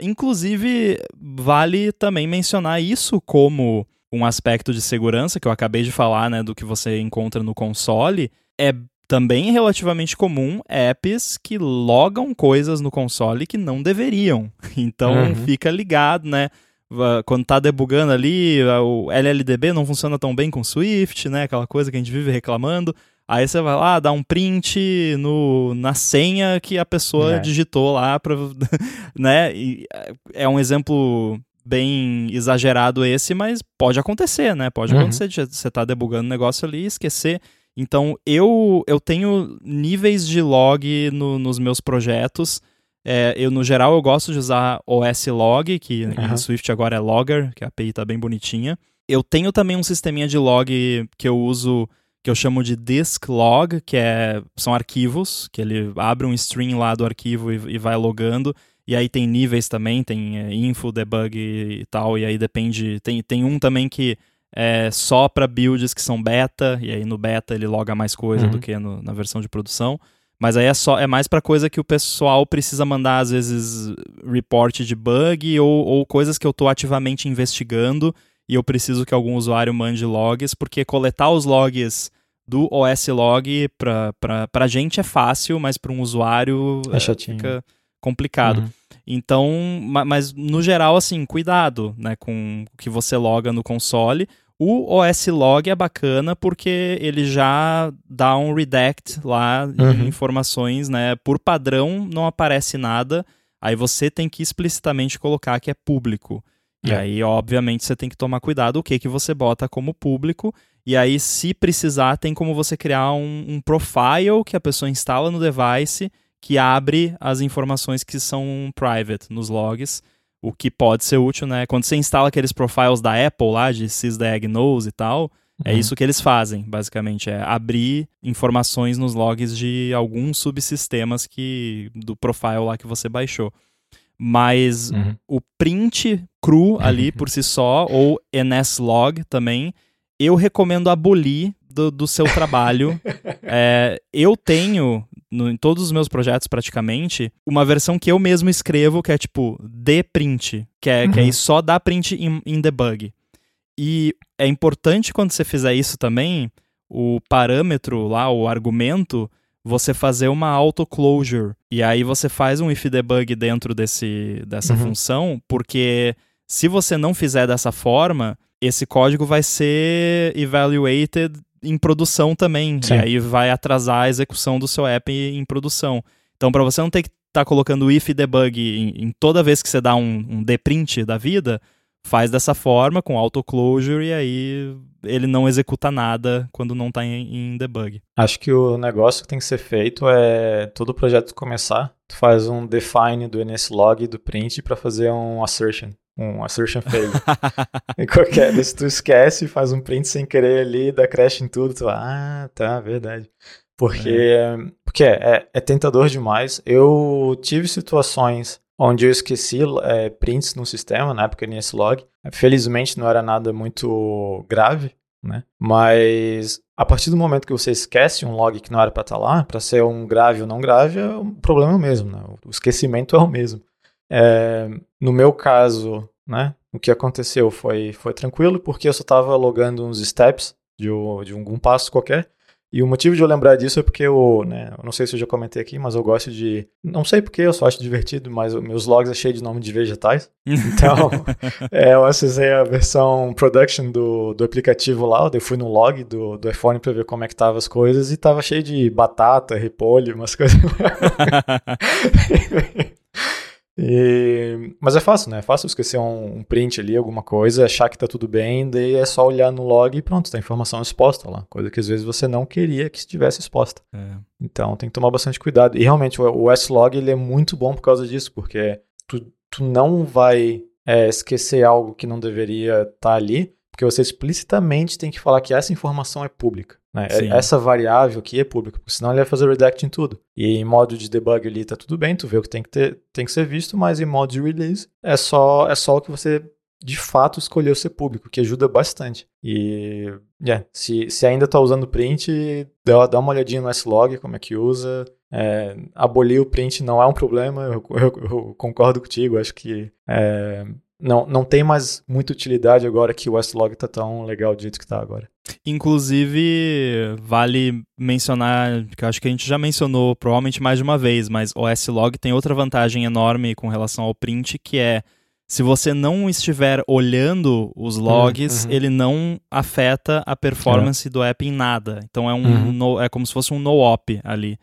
Inclusive, vale também mencionar isso como um aspecto de segurança que eu acabei de falar, né, do que você encontra no console, é também relativamente comum apps que logam coisas no console que não deveriam. Então uhum. fica ligado, né? Quando tá debugando ali, o LLDB não funciona tão bem com Swift, né? Aquela coisa que a gente vive reclamando. Aí você vai lá, dá um print no, na senha que a pessoa é. digitou lá, pra, né? E é um exemplo bem exagerado esse, mas pode acontecer, né? Pode uhum. acontecer de você tá debugando o negócio ali, esquecer. Então eu, eu tenho níveis de log no, nos meus projetos. É, eu, no geral, eu gosto de usar OS Log, que uhum. em Swift agora é Logger, que a API tá bem bonitinha. Eu tenho também um sisteminha de log que eu uso que eu chamo de disk log, que é, são arquivos, que ele abre um string lá do arquivo e, e vai logando. E aí tem níveis também, tem é, info, debug e tal, e aí depende. Tem, tem um também que é só para builds que são beta, e aí no beta ele loga mais coisa uhum. do que no, na versão de produção. Mas aí é só é mais para coisa que o pessoal precisa mandar às vezes report de bug ou, ou coisas que eu estou ativamente investigando e eu preciso que algum usuário mande logs, porque coletar os logs do OS Log para a gente é fácil, mas para um usuário é, fica complicado. Uhum. Então, mas no geral, assim, cuidado né, com o que você loga no console. O OS Log é bacana porque ele já dá um redact lá uhum. em informações, né? Por padrão não aparece nada. Aí você tem que explicitamente colocar que é público. É. E aí, obviamente, você tem que tomar cuidado o que, que você bota como público. E aí, se precisar, tem como você criar um, um profile que a pessoa instala no device que abre as informações que são private nos logs, o que pode ser útil, né? Quando você instala aqueles profiles da Apple lá, de sysdiagnose e tal, é uhum. é isso que eles fazem, basicamente, é abrir informações nos logs de alguns subsistemas que do profile lá que você baixou. Mas uhum. o print cru ali por si só, ou nslog também, eu recomendo abolir do, do seu trabalho. é, eu tenho, no, em todos os meus projetos praticamente, uma versão que eu mesmo escrevo, que é tipo print que é, uhum. que aí só dá print em, em debug. E é importante quando você fizer isso também, o parâmetro lá, o argumento, você fazer uma auto-closure. E aí você faz um if debug dentro desse, dessa uhum. função, porque se você não fizer dessa forma, esse código vai ser evaluated em produção também. Sim. E aí vai atrasar a execução do seu app em produção. Então, para você não ter que estar tá colocando if debug em, em, toda vez que você dá um, um deprint da vida, faz dessa forma, com auto-closure, e aí ele não executa nada quando não está em, em, debug. Acho que o negócio que tem que ser feito é todo projeto começar, tu faz um define do nslog do print para fazer um assertion um assertion fail. em qualquer, se tu esquece, faz um print sem querer ali, dá crash em tudo, tu ah, tá, verdade. Porque é, porque é, é, é tentador demais. Eu tive situações onde eu esqueci é, prints no sistema, na época nesse log. Felizmente não era nada muito grave, né? Mas a partir do momento que você esquece um log que não era para estar tá lá, para ser um grave ou não grave, é um problema mesmo, né? O esquecimento é o mesmo. É, no meu caso, né, o que aconteceu foi, foi tranquilo, porque eu só estava logando uns steps de, de algum passo qualquer. E o motivo de eu lembrar disso é porque eu, né, eu não sei se eu já comentei aqui, mas eu gosto de. Não sei porque, eu só acho divertido, mas meus logs é cheio de nome de vegetais. Então, é, eu acessei a versão production do, do aplicativo lá, eu fui no log do, do iPhone para ver como é que tava as coisas e tava cheio de batata, repolho, umas coisas. E... Mas é fácil, né? É fácil esquecer um, um, print ali, alguma coisa, achar que tá tudo bem, daí é só olhar no log e pronto, tá a informação exposta lá. Coisa que às vezes você não queria que estivesse exposta. É. Então tem que tomar bastante cuidado. E realmente o, o S-Log ele é muito bom por causa disso, porque tu, tu não vai é, esquecer algo que não deveria estar tá ali, porque você explicitamente tem que falar que essa informação é pública. Né? Essa variável aqui é pública, porque senão ele vai fazer redact em tudo. E em modo de debug ali tá tudo bem, tu vê o que tem que, ter, tem que ser visto, mas em modo de release é só, é só o que você de fato escolheu ser público, que ajuda bastante. E yeah, se, se ainda está usando print, dá, dá uma olhadinha no S-Log, como é que usa. É, abolir o print não é um problema, eu, eu, eu concordo contigo, acho que é, não, não tem mais muita utilidade agora que o S-Log está tão legal do jeito que está agora. Inclusive, vale mencionar, que acho que a gente já mencionou provavelmente mais de uma vez, mas o S-Log tem outra vantagem enorme com relação ao print, que é se você não estiver olhando os hum, logs, uhum. ele não afeta a performance é. do app em nada. Então é um uhum. no, é como se fosse um no-op ali.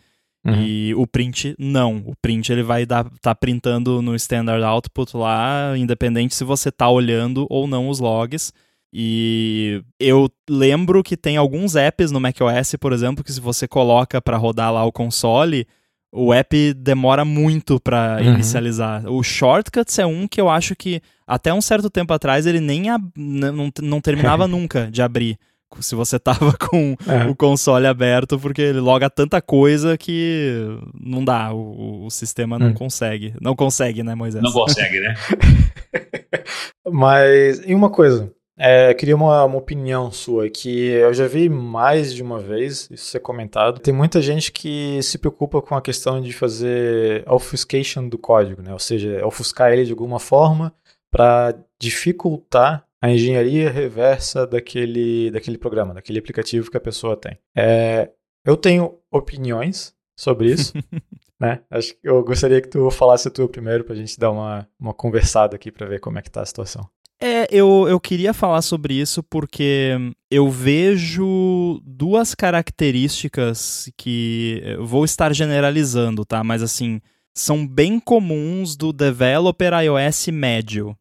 Uhum. E o print não. O print ele vai dar tá printando no standard output lá, independente se você tá olhando ou não os logs. E eu lembro que tem alguns apps no macOS, por exemplo, que se você coloca para rodar lá o console, o app demora muito para uhum. inicializar. O Shortcuts é um que eu acho que até um certo tempo atrás ele nem não, não terminava nunca de abrir. Se você tava com é. o console aberto, porque ele loga tanta coisa que não dá, o, o sistema não hum. consegue. Não consegue, né, Moisés? Não consegue, né? Mas, e uma coisa, é, queria uma, uma, opinião sua, que eu já vi mais de uma vez isso ser comentado. Tem muita gente que se preocupa com a questão de fazer obfuscation do código, né? ou seja, ofuscar ele de alguma forma para dificultar a engenharia reversa daquele, daquele programa, daquele aplicativo que a pessoa tem. É, eu tenho opiniões sobre isso. né? Acho que eu gostaria que tu falasse a tua primeiro para a gente dar uma, uma conversada aqui para ver como é que tá a situação. É, eu, eu queria falar sobre isso porque eu vejo duas características que vou estar generalizando, tá? Mas assim, são bem comuns do developer iOS médio.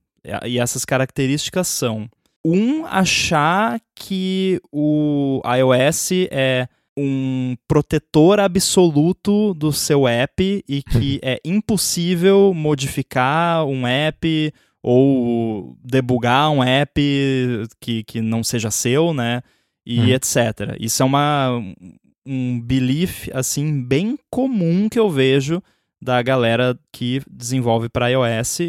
E essas características são: um, achar que o iOS é um protetor absoluto do seu app e que é impossível modificar um app ou debugar um app que, que não seja seu, né? E hum. etc. Isso é uma, um belief, assim, bem comum que eu vejo da galera que desenvolve para iOS. É,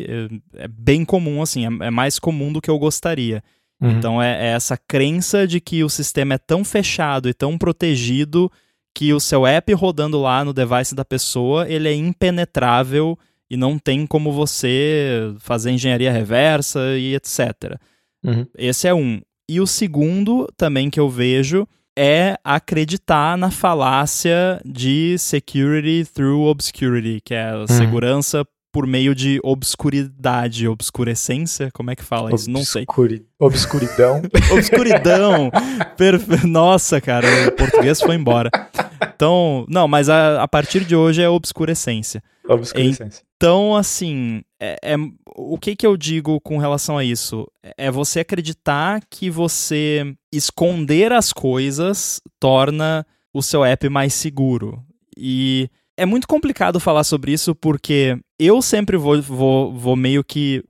é, bem comum, assim, é, é, mais comum do que eu gostaria. Uhum. Então é, é essa crença de que o sistema é tão fechado e tão protegido que o seu app rodando lá no device da pessoa, ele é impenetrável e não tem como você fazer engenharia reversa e etc. Uhum. Esse é um. E o segundo também que eu vejo é acreditar na falácia de security through obscurity, que é uhum. segurança por meio de obscuridade, obscurecência, como é que fala isso? Não sei. Obscuridão. Obscuridão. Perfe... Nossa, cara, o português foi embora. Então, não, mas a, a partir de hoje é obscurecência. Então, assim, é, é, o que, que eu digo com relação a isso? É você acreditar que você esconder as coisas torna o seu app mais seguro. E é muito complicado falar sobre isso porque eu sempre vou, vou, vou meio que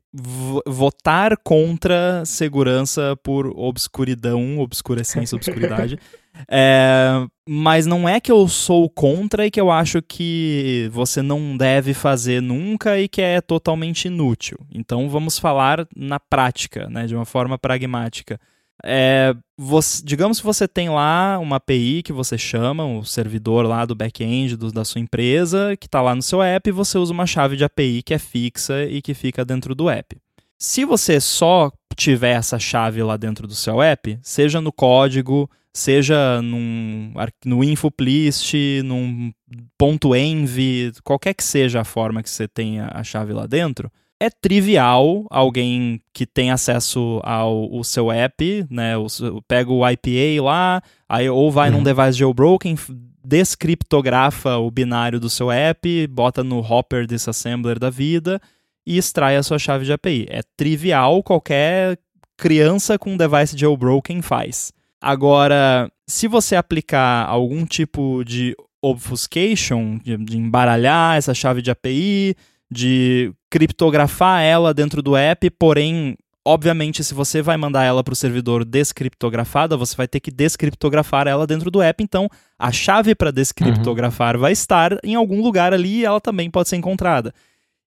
votar contra segurança por obscuridão, obscurecência, obscuridade. É, mas não é que eu sou contra e que eu acho que você não deve fazer nunca e que é totalmente inútil. Então vamos falar na prática, né, de uma forma pragmática. É, você, digamos que você tem lá uma API que você chama, o servidor lá do back-end da sua empresa, que está lá no seu app, e você usa uma chave de API que é fixa e que fica dentro do app. Se você só tiver essa chave lá dentro do seu app, seja no código, seja num, no infoplist, num ponto .env, qualquer que seja a forma que você tenha a chave lá dentro, é trivial alguém que tem acesso ao, seu app, né, o, pega o IPA lá, aí ou vai uhum. num device jailbroken, descriptografa o binário do seu app, bota no Hopper Disassembler da vida e extrai a sua chave de API. É trivial, qualquer criança com device jailbroken faz. Agora, se você aplicar algum tipo de obfuscation, de, de embaralhar essa chave de API, de criptografar ela dentro do app, porém Obviamente, se você vai mandar ela para o servidor descriptografada, você vai ter que descriptografar ela dentro do app. Então, a chave para descriptografar uhum. vai estar em algum lugar ali e ela também pode ser encontrada.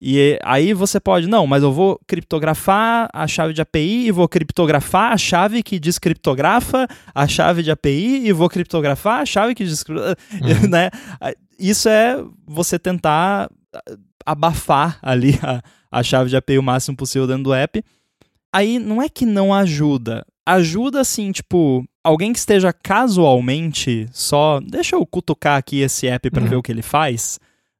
E aí você pode, não, mas eu vou criptografar a chave de API e vou criptografar a chave que descriptografa a chave de API e vou criptografar a chave que descriptografa, uhum. né? Isso é você tentar abafar ali a, a chave de API o máximo possível dentro do app. Aí não é que não ajuda. Ajuda assim, tipo, alguém que esteja casualmente só, deixa eu cutucar aqui esse app para uhum. ver o que ele faz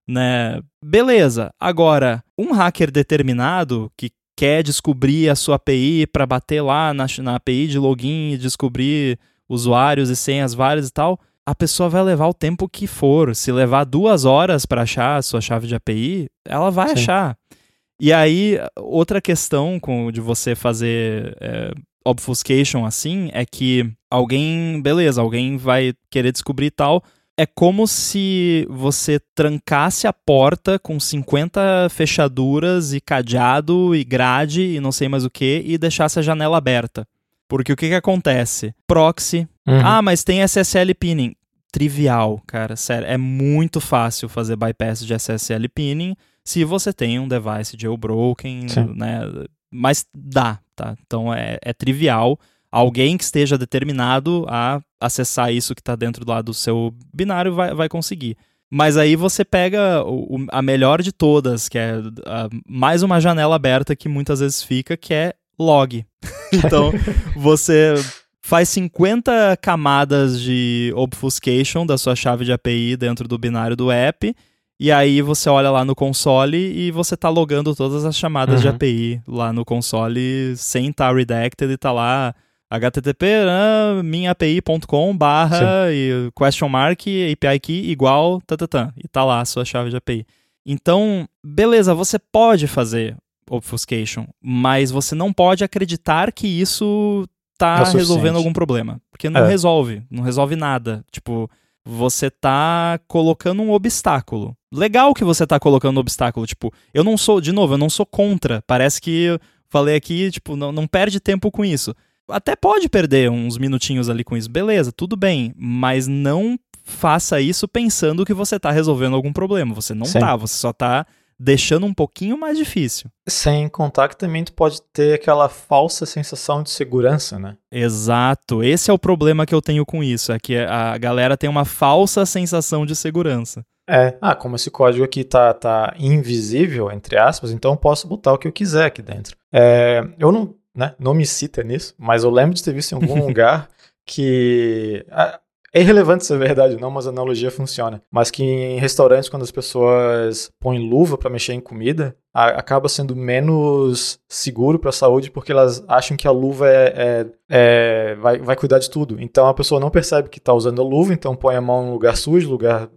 né? Beleza. Agora, um hacker determinado que quer descobrir a sua API para bater lá na, na API de login e descobrir usuários e senhas várias e tal, a pessoa vai levar o tempo que for. Se levar duas horas para achar a sua chave de API, ela vai Sim. achar. E aí, outra questão com, de você fazer é, obfuscation assim é que alguém, beleza, alguém vai querer descobrir tal, é como se você trancasse a porta com 50 fechaduras e cadeado e grade e não sei mais o que e deixasse a janela aberta. Porque o que, que acontece? Proxy. Uhum. Ah, mas tem SSL pinning. Trivial, cara. Sério, é muito fácil fazer bypass de SSL pinning se você tem um device jailbroken, Sim. né? Mas dá, tá? Então é, é trivial alguém que esteja determinado a acessar isso que está dentro lá do seu binário vai, vai conseguir. Mas aí você pega o, a melhor de todas, que é a, mais uma janela aberta que muitas vezes fica, que é log. então, você faz 50 camadas de obfuscation da sua chave de API dentro do binário do app, e aí você olha lá no console e você tá logando todas as chamadas uhum. de API lá no console sem estar tá redacted e tá lá http né, minhapi.com barra e question mark API key igual tatatã, e tá lá a sua chave de API. Então, beleza, você pode fazer obfuscation, mas você não pode acreditar que isso tá é resolvendo algum problema, porque não é. resolve, não resolve nada. Tipo, você tá colocando um obstáculo. Legal que você tá colocando um obstáculo, tipo, eu não sou, de novo, eu não sou contra. Parece que eu falei aqui, tipo, não, não perde tempo com isso até pode perder uns minutinhos ali com isso, beleza, tudo bem, mas não faça isso pensando que você está resolvendo algum problema. Você não está, você só está deixando um pouquinho mais difícil. Sem contar que também tu pode ter aquela falsa sensação de segurança, né? Exato. Esse é o problema que eu tenho com isso, é que a galera tem uma falsa sensação de segurança. É, ah, como esse código aqui tá, tá invisível, entre aspas, então eu posso botar o que eu quiser aqui dentro. É, eu não, né? Não me cita nisso, mas eu lembro de ter visto em algum lugar que. É irrelevante se é verdade ou não, mas a analogia funciona. Mas que em restaurantes, quando as pessoas põem luva para mexer em comida, a, acaba sendo menos seguro para a saúde porque elas acham que a luva é, é, é, vai, vai cuidar de tudo. Então a pessoa não percebe que está usando a luva, então põe a mão no lugar sujo, lugar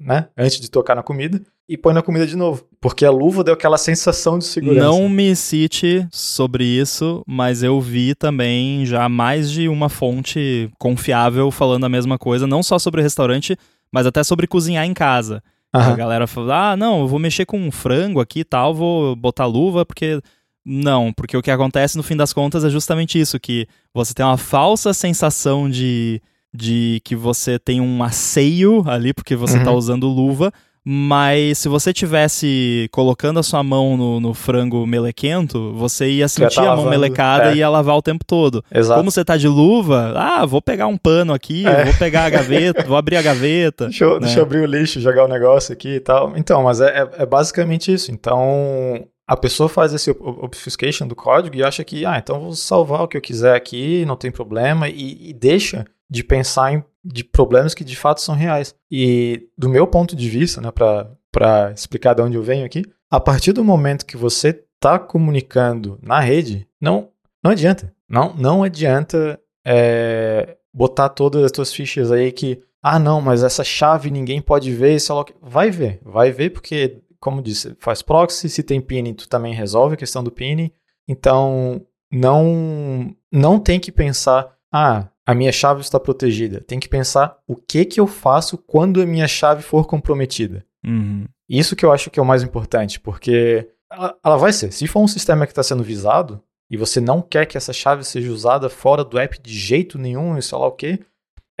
né, antes de tocar na comida, e põe na comida de novo. Porque a luva deu aquela sensação de segurança. Não me cite sobre isso, mas eu vi também já mais de uma fonte confiável falando a mesma coisa, não só sobre restaurante, mas até sobre cozinhar em casa. Uhum. A galera fala: ah, não, eu vou mexer com um frango aqui e tal, vou botar luva, porque. Não, porque o que acontece no fim das contas é justamente isso: que você tem uma falsa sensação de de que você tem um asseio ali, porque você está uhum. usando luva, mas se você tivesse colocando a sua mão no, no frango melequento, você ia sentir tá a mão melecada é. e ia lavar o tempo todo. Exato. Como você tá de luva, ah, vou pegar um pano aqui, é. vou pegar a gaveta, vou abrir a gaveta. Deixa eu, né? deixa eu, abrir o lixo, jogar o negócio aqui e tal. Então, mas é, é, é basicamente isso. Então, a pessoa faz esse obfuscation do código e acha que, ah, então vou salvar o que eu quiser aqui, não tem problema, e, e deixa de pensar em de problemas que de fato são reais. E do meu ponto de vista, né, para explicar de onde eu venho aqui, a partir do momento que você está comunicando na rede, não, não adianta. Não, não adianta é, botar todas as suas fichas aí que, ah, não, mas essa chave ninguém pode ver, isso é vai ver, vai ver porque como disse, faz proxy, se tem pinning, tu também resolve a questão do pinning. Então, não não tem que pensar, ah, a minha chave está protegida. Tem que pensar o que que eu faço quando a minha chave for comprometida. Uhum. Isso que eu acho que é o mais importante, porque ela, ela vai ser. Se for um sistema que está sendo visado e você não quer que essa chave seja usada fora do app de jeito nenhum e sei lá o quê,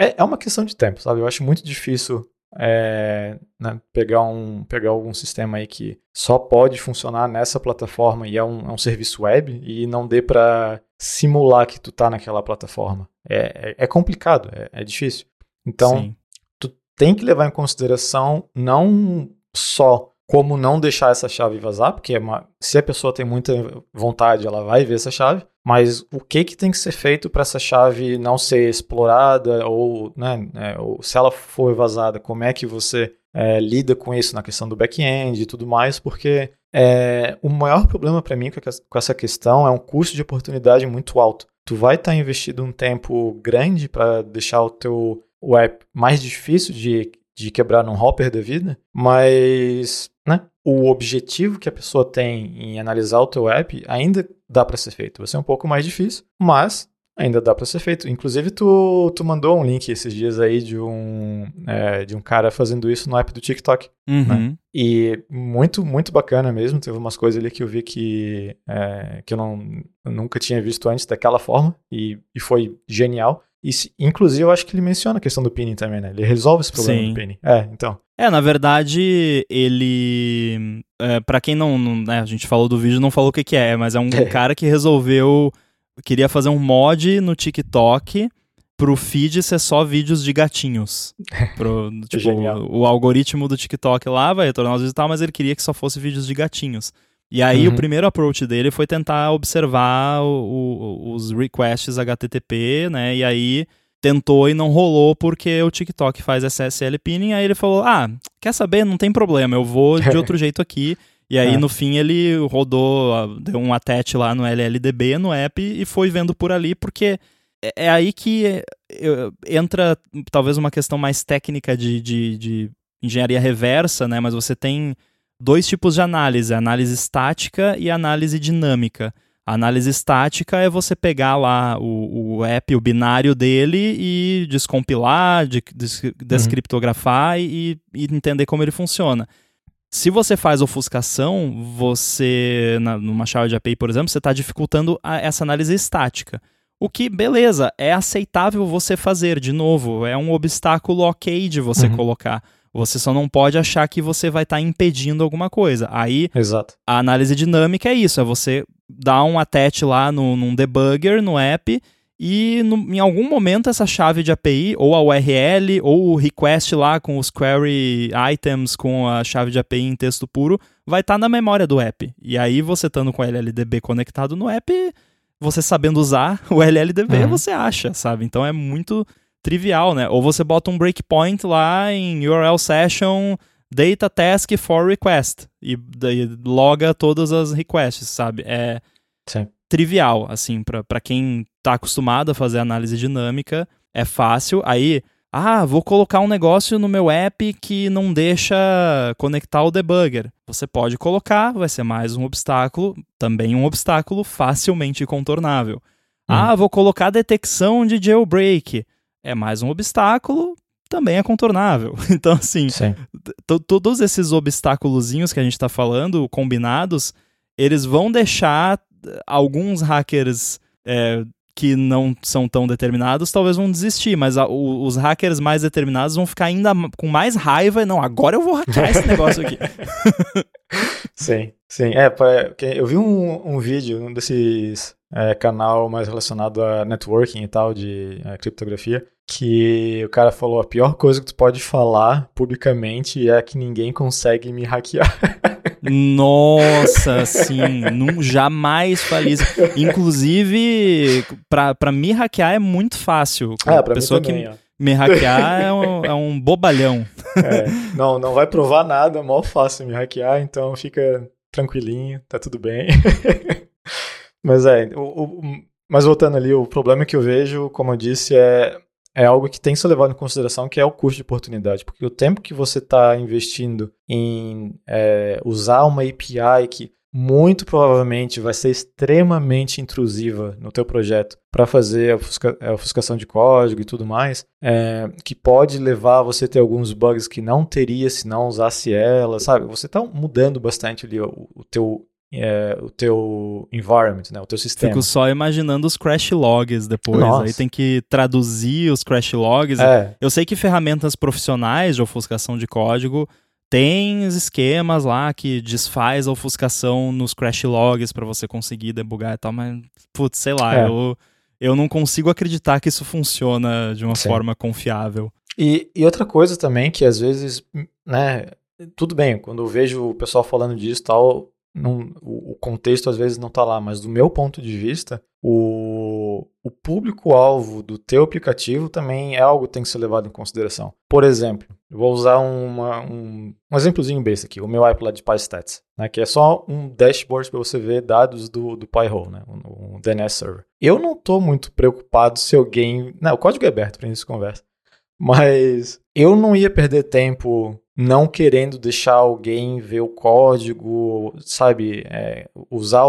é, é uma questão de tempo, sabe? Eu acho muito difícil é, né, pegar, um, pegar algum sistema aí que só pode funcionar nessa plataforma e é um, é um serviço web e não dê para simular que tu tá naquela plataforma. É, é, é complicado, é, é, difícil. Então, Sim. tu tem que levar em consideração não só como não deixar essa chave vazar, porque é uma, se a pessoa tem muita vontade, ela vai ver essa chave, mas o que, que tem que ser feito para essa chave não ser explorada, ou, né, é, ou se ela for vazada, como é que você é, lida com isso na questão do back-end e tudo mais, porque é, o maior problema para mim com essa questão é um custo de oportunidade muito alto. Tu vai estar tá investindo um tempo grande para deixar o teu web mais difícil de, de quebrar num hopper da vida, mas né, o objetivo que a pessoa tem em analisar o teu app ainda dá para ser feito. Vai ser um pouco mais difícil, mas ainda dá para ser feito. Inclusive, tu, tu mandou um link esses dias aí de um, é, de um cara fazendo isso no app do TikTok. Uhum. Né? E muito, muito bacana mesmo. Teve umas coisas ali que eu vi que, é, que eu, não, eu nunca tinha visto antes daquela forma e, e foi genial. E, inclusive, eu acho que ele menciona a questão do pinning também, né? Ele resolve esse problema Sim. do pinning. É, então. É, na verdade, ele. É, para quem não. não né, a gente falou do vídeo não falou o que, que é, mas é um é. cara que resolveu. Queria fazer um mod no TikTok pro feed ser só vídeos de gatinhos. Pro, tipo, o, o, algoritmo do TikTok lá vai retornar os vídeos e tal, mas ele queria que só fosse vídeos de gatinhos. E aí uhum. o primeiro approach dele foi tentar observar o, o, os requests HTTP, né? E aí tentou e não rolou porque o TikTok faz SSL pinning. Aí ele falou: Ah, quer saber? Não tem problema, eu vou de outro jeito aqui. E aí, é. no fim, ele rodou, deu um attach lá no LLDB, no app, e foi vendo por ali, porque é, é aí que entra talvez uma questão mais técnica de, de, de engenharia reversa, né? Mas você tem dois tipos de análise, análise estática e análise dinâmica. A análise estática é você pegar lá o, o app, o binário dele e descompilar, de, des, descriptografar uhum. e, e, entender como ele funciona. Se você faz ofuscação, você, na, numa chave de API, por exemplo, você está dificultando a, essa análise estática. O que, beleza, é aceitável você fazer, de novo, é um obstáculo ok de você uhum. colocar. Você só não pode achar que você vai estar tá impedindo alguma coisa. Aí, Exato. a análise dinâmica é isso: é você dar um attach lá no, num debugger, no app, e no, em algum momento essa chave de API, ou a URL, ou o request lá com os query items com a chave de API em texto puro, vai estar tá na memória do app. E aí, você estando com o LLDB conectado no app, você sabendo usar o LLDB, uhum. você acha, sabe? Então é muito trivial, né? Ou você bota um breakpoint lá em URL session data task for request e daí loga todas as requests, sabe? É Sim. trivial, assim, para quem tá acostumado a fazer análise dinâmica, é fácil. Aí, ah, vou colocar um negócio no meu app que não deixa conectar o debugger. Você pode colocar, vai ser mais um obstáculo, também um obstáculo facilmente contornável. Hum. Ah, vou colocar detecção de jailbreak é mais um obstáculo, também é contornável. Então, assim, todos esses obstáculozinhos que a gente está falando, combinados, eles vão deixar alguns hackers é, que não são tão determinados, talvez vão desistir, mas a, o, os hackers mais determinados vão ficar ainda com mais raiva. Não, agora eu vou hackear esse negócio aqui. sim, sim. É, eu vi um, um vídeo, um desses é, canal mais relacionado a networking e tal, de é, criptografia, que o cara falou: a pior coisa que tu pode falar publicamente é que ninguém consegue me hackear. Nossa, sim, não, jamais falei isso. Inclusive, pra, pra me hackear é muito fácil. Ah, pra pessoa também, que ó. me hackear é um, é um bobalhão. É, não, não vai provar nada, é mó fácil me hackear, então fica tranquilinho, tá tudo bem. Mas é, o, o, mas voltando ali, o problema que eu vejo, como eu disse, é é algo que tem que ser levado em consideração, que é o custo de oportunidade. Porque o tempo que você está investindo em é, usar uma API que muito provavelmente vai ser extremamente intrusiva no teu projeto para fazer a, ofusca a, ofuscação de código e tudo mais, é, que pode levar você a ter alguns bugs que não teria se não usasse ela, sabe? Você está mudando bastante ali o, o teu é, o teu environment, né, o teu sistema. Fico só imaginando os crash logs depois. Nossa. Aí tem que traduzir os crash logs. É. Eu sei que ferramentas profissionais de ofuscação de código tem esquemas lá que desfaz a ofuscação nos crash logs para você conseguir debugar e tal, mas, putz, sei lá, é. eu, eu não consigo acreditar que isso funciona de uma Sim. forma confiável. E, e outra coisa também que às vezes, né, tudo bem, quando eu vejo o pessoal falando disso tal, não, o, contexto às vezes não está lá, mas do meu ponto de vista, o, o público-alvo do teu aplicativo também é algo que tem que ser levado em consideração. Por exemplo, vou usar uma, um, um exemplozinho besta aqui, o meu app lá de PyStats, né, que é só um dashboard para você ver dados do, do PyHole, né, um, um DNS server. Eu não estou muito preocupado se alguém... Não, o código é aberto para gente conversa. Mas eu não ia perder tempo não querendo deixar alguém ver o código, sabe? É, usar,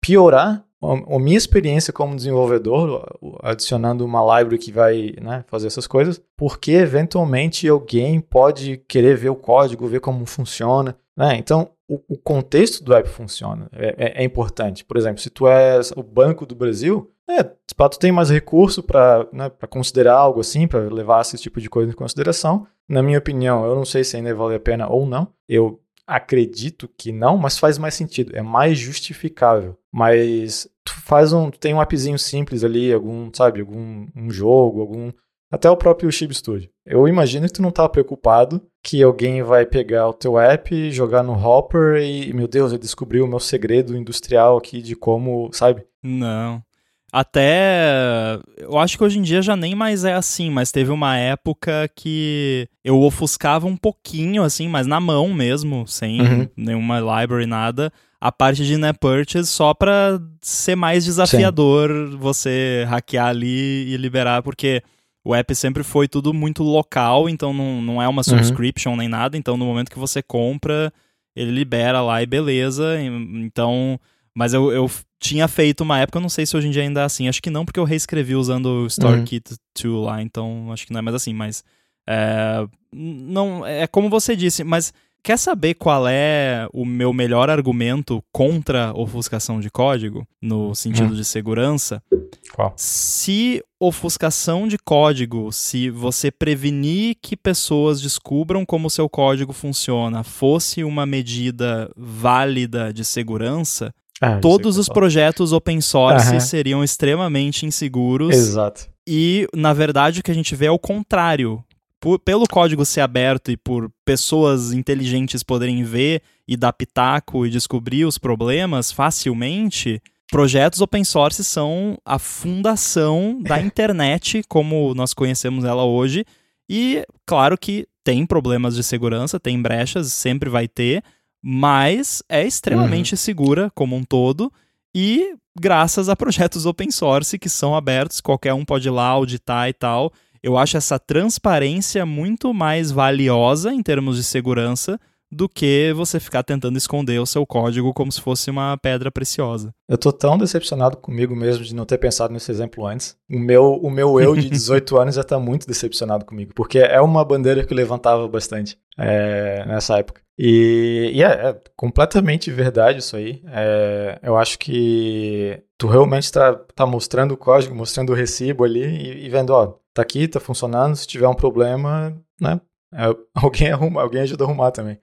piorar a, minha experiência como desenvolvedor, adicionando uma library que vai né, fazer essas coisas, porque eventualmente alguém pode querer ver o código, ver como funciona. Né? Então, o, contexto do app funciona, é, é, é, importante. Por exemplo, se tu és o Banco do Brasil, é, tu tem mais recurso para né, considerar algo assim, para levar esse tipo de coisa em consideração. Na minha opinião, eu não sei se ainda vale a pena ou não. Eu acredito que não, mas faz mais sentido, é mais justificável. Mas tu faz um, tu tem um appzinho simples ali, algum, sabe, algum um jogo, algum até o próprio Chib Studio. Eu imagino que tu não tá preocupado que alguém vai pegar o teu app, jogar no Hopper e, meu Deus, ele descobriu o meu segredo industrial aqui de como, sabe? Não. Até. Eu acho que hoje em dia já nem mais é assim, mas teve uma época que eu ofuscava um pouquinho, assim, mas na mão mesmo, sem uhum. nenhuma library, nada, a parte de net purchase só pra ser mais desafiador Sim. você hackear ali e liberar, porque o app sempre foi tudo muito local, então não, não é uma uhum. subscription uhum. nem nada. Então, no momento que você compra, ele libera lá e beleza. Então. Mas eu, eu tinha feito uma época, eu não sei se hoje em dia ainda é assim. Acho que não, porque eu reescrevi usando o StoreKit uhum. 2 lá, então acho que não é mais assim. Mas. É, não, é como você disse, mas Quer saber qual é o meu melhor argumento contra ofuscação de código, no sentido hum. de segurança? Qual? Se ofuscação de código, se você prevenir que pessoas descubram como seu código funciona, fosse uma medida válida de segurança, ah, todos os projetos open source uhum. seriam extremamente inseguros. Exato. E, na verdade, o que a gente vê é o contrário por, pelo código ser aberto e por pessoas inteligentes poderem ver e dar pitaco e descobrir os problemas facilmente, projetos open source são a fundação da internet como nós conhecemos ela hoje. E claro que tem problemas de segurança, tem brechas, sempre vai ter, mas é extremamente uhum. segura como um todo. E graças a projetos open source que são abertos, qualquer um pode ir lá auditar e tal. Eu acho essa transparência muito mais valiosa em termos de segurança do que você ficar tentando esconder o seu código como se fosse uma pedra preciosa. Eu tô tão decepcionado comigo mesmo de não ter pensado nesse exemplo antes. O meu, o meu eu de 18 anos já tá muito decepcionado comigo, porque é uma bandeira que eu levantava bastante é, nessa época. E, e é, é, completamente verdade isso aí. É, eu acho que tu realmente está tá mostrando o código, mostrando o recibo ali e, e vendo, ó, tá aqui, tá funcionando, se tiver um problema, né, é, alguém arruma, alguém ajuda a arrumar também.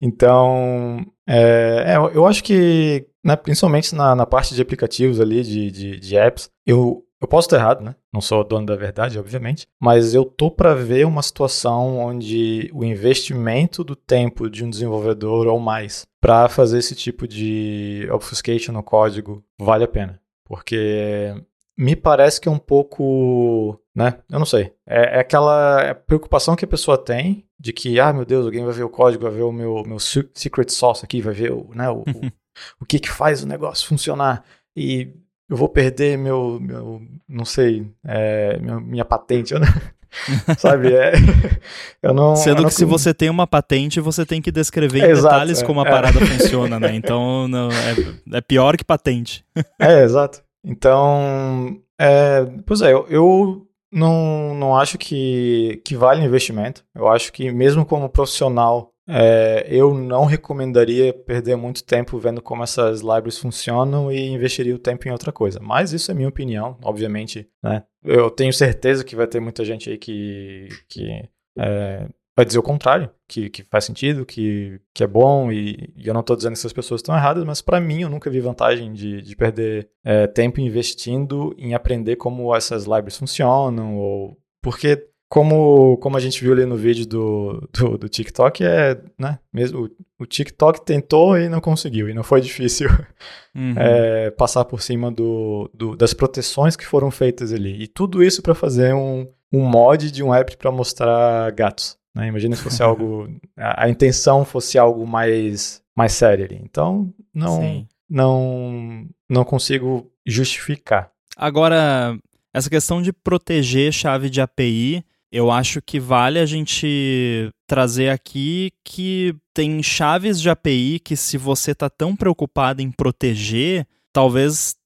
Então, é, é, eu acho que, né, principalmente na, na, parte de aplicativos ali, de, de, de apps, eu, eu posso estar errado, né? Não sou dono da verdade, obviamente, mas eu tô para ver uma situação onde o investimento do tempo de um desenvolvedor ou mais para fazer esse tipo de obfuscation no código vale a pena, porque me parece que é um pouco, né? Eu não sei. É, é aquela preocupação que a pessoa tem de que, ah, meu Deus, alguém vai ver o código, vai ver o meu, meu secret sauce aqui, vai ver o, né, o, o, o que que faz o negócio funcionar. E eu vou perder meu, meu não sei, é, minha, minha patente, eu não, sabe? É, eu não. Sendo eu não... que se você tem uma patente, você tem que descrever em exato, detalhes é, como a é. parada funciona, né? Então não, é, é pior que patente. É, exato. Então, é, pois é, eu, eu não, não acho que, que vale investimento. Eu acho que mesmo como profissional é, eu não recomendaria perder muito tempo vendo como essas libraries funcionam e investiria o tempo em outra coisa. Mas isso é minha opinião, obviamente. Né? Eu tenho certeza que vai ter muita gente aí que, que é, vai dizer o contrário, que, que faz sentido, que, que é bom, e, e eu não estou dizendo que essas pessoas estão erradas, mas para mim eu nunca vi vantagem de, de perder é, tempo investindo em aprender como essas libraries funcionam, ou porque como, como a gente viu ali no vídeo do, do, do TikTok, é, né, mesmo, o, o, TikTok tentou e não conseguiu, e não foi difícil uhum. é, passar por cima do, do, das proteções que foram feitas ali. E tudo isso para fazer um, um mod de um app para mostrar gatos. Né? Imagina se fosse algo, a, a, intenção fosse algo mais, mais sério ali. Então, não, não, não consigo justificar. Agora, essa questão de proteger chave de API eu acho que vale a gente trazer aqui que tem chaves de API que se você tá tão preocupado em proteger, talvez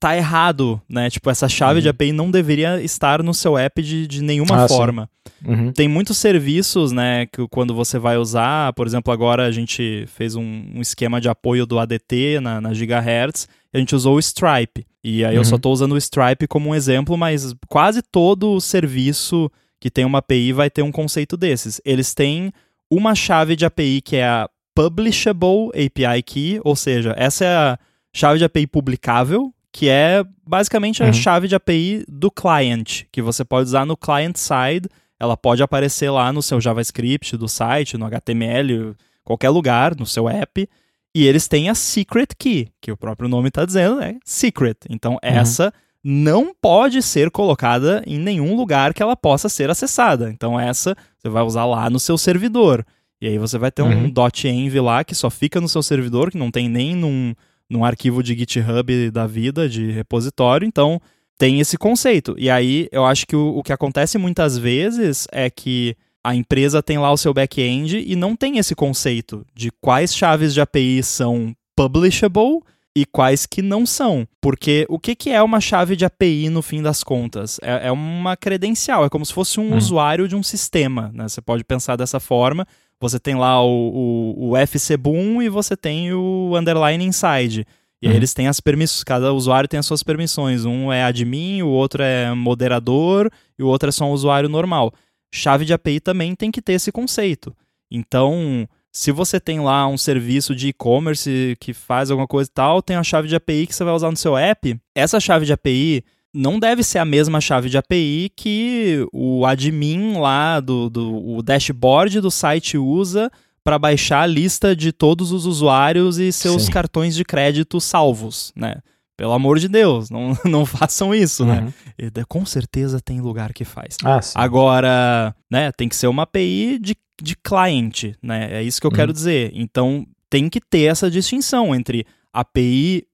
tá errado, né? Tipo, essa chave uhum. de API não deveria estar no seu app de, de nenhuma ah, forma. Uhum. Tem muitos serviços, né, que quando você vai usar, por exemplo, agora a gente fez um, um esquema de apoio do ADT na, na Gigahertz, a gente usou o Stripe. E aí uhum. eu só estou usando o Stripe como um exemplo, mas quase todo serviço que tem uma API vai ter um conceito desses. Eles têm uma chave de API que é a Publishable API Key, ou seja, essa é a chave de API publicável, que é basicamente a uhum. chave de API do client, que você pode usar no client side. Ela pode aparecer lá no seu JavaScript do site, no HTML, qualquer lugar, no seu app. E eles têm a secret key, que o próprio nome está dizendo, é secret. Então, uhum. essa não pode ser colocada em nenhum lugar que ela possa ser acessada. Então, essa você vai usar lá no seu servidor. E aí você vai ter uhum. um .env lá que só fica no seu servidor, que não tem nem num, num arquivo de GitHub da vida, de repositório. Então, tem esse conceito. E aí, eu acho que o, o que acontece muitas vezes é que a empresa tem lá o seu back-end e não tem esse conceito de quais chaves de API são publishable e quais que não são. Porque o que, que é uma chave de API no fim das contas? É, é uma credencial, é como se fosse um hum. usuário de um sistema. Né? Você pode pensar dessa forma. Você tem lá o, o, o FCBoom e você tem o underline inside. E aí uhum. eles têm as permissões, cada usuário tem as suas permissões. Um é admin, o outro é moderador e o outro é só um usuário normal chave de API também tem que ter esse conceito. Então, se você tem lá um serviço de e-commerce que faz alguma coisa e tal, tem a chave de API que você vai usar no seu app. Essa chave de API não deve ser a mesma chave de API que o admin lá do, do o dashboard do site usa para baixar a lista de todos os usuários e seus Sim. cartões de crédito salvos, né? Pelo amor de Deus, não, não façam isso, né? uhum. né? E, com certeza tem lugar que faz. Ah, Agora, né, tem que ser uma API de, de cliente, né? É isso que eu uhum. quero dizer. Então, tem que ter essa distinção entre API.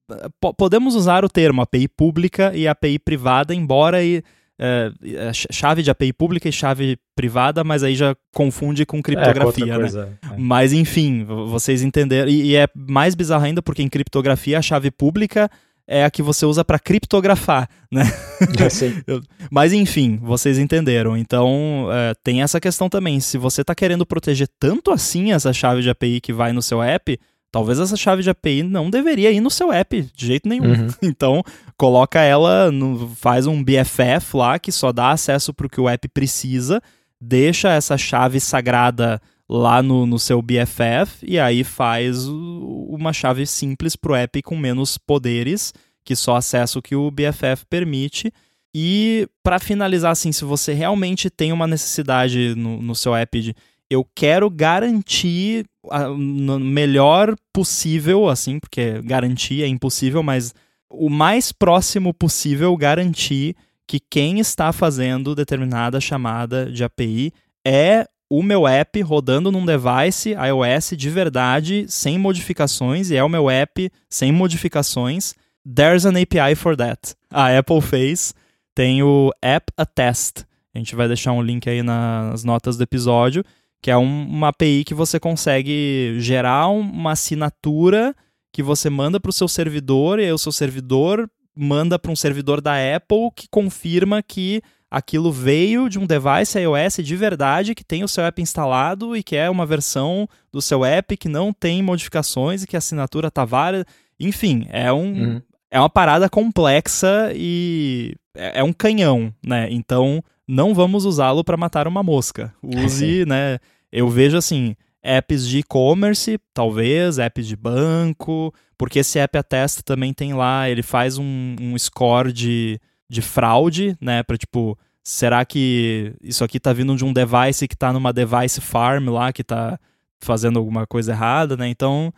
Podemos usar o termo API pública e API privada, embora e, é, chave de API pública e chave privada, mas aí já confunde com criptografia, é, com né? É. Mas enfim, vocês entenderam. E, e, é mais bizarro ainda porque em criptografia a chave pública é a que você usa para criptografar, né? É, Mas enfim, vocês entenderam. Então é, tem essa questão também. Se você está querendo proteger tanto assim essa chave de API que vai no seu app, talvez essa chave de API não deveria ir no seu app de jeito nenhum. Uhum. Então coloca ela, no, faz um BFF lá que só dá acesso para o que o app precisa, deixa essa chave sagrada lá no, no seu BFF e aí faz uma chave simples para o app com menos poderes, que só acessa o que o BFF permite. E para finalizar, assim, se você realmente tem uma necessidade no, no seu app de eu quero garantir o melhor possível, assim, porque garantir é impossível, mas o mais próximo possível garantir que quem está fazendo determinada chamada de API é o meu app rodando num device iOS de verdade, sem modificações, e é o meu app sem modificações. there's an API for that. A Apple fez, tem o App Attest. A gente vai deixar um link aí nas notas do episódio, que é um, uma API que você consegue gerar uma assinatura que você manda para o seu servidor e aí o seu servidor manda para um servidor da Apple que confirma que aquilo veio de um device iOS de verdade que tem o seu app instalado e que é uma versão do seu app que não tem modificações e que a assinatura está válida. Enfim, é um, uhum. é uma parada complexa e é, é um canhão, né? Então não vamos usá-lo para matar uma mosca. Use, né? Eu vejo assim, apps de e-commerce, talvez, apps de banco, porque esse app Attest também tem lá, ele faz um, um score de, de fraude, né? Para tipo, será que isso aqui tá vindo de um device que tá numa device farm lá, que tá fazendo alguma coisa errada, né? Então,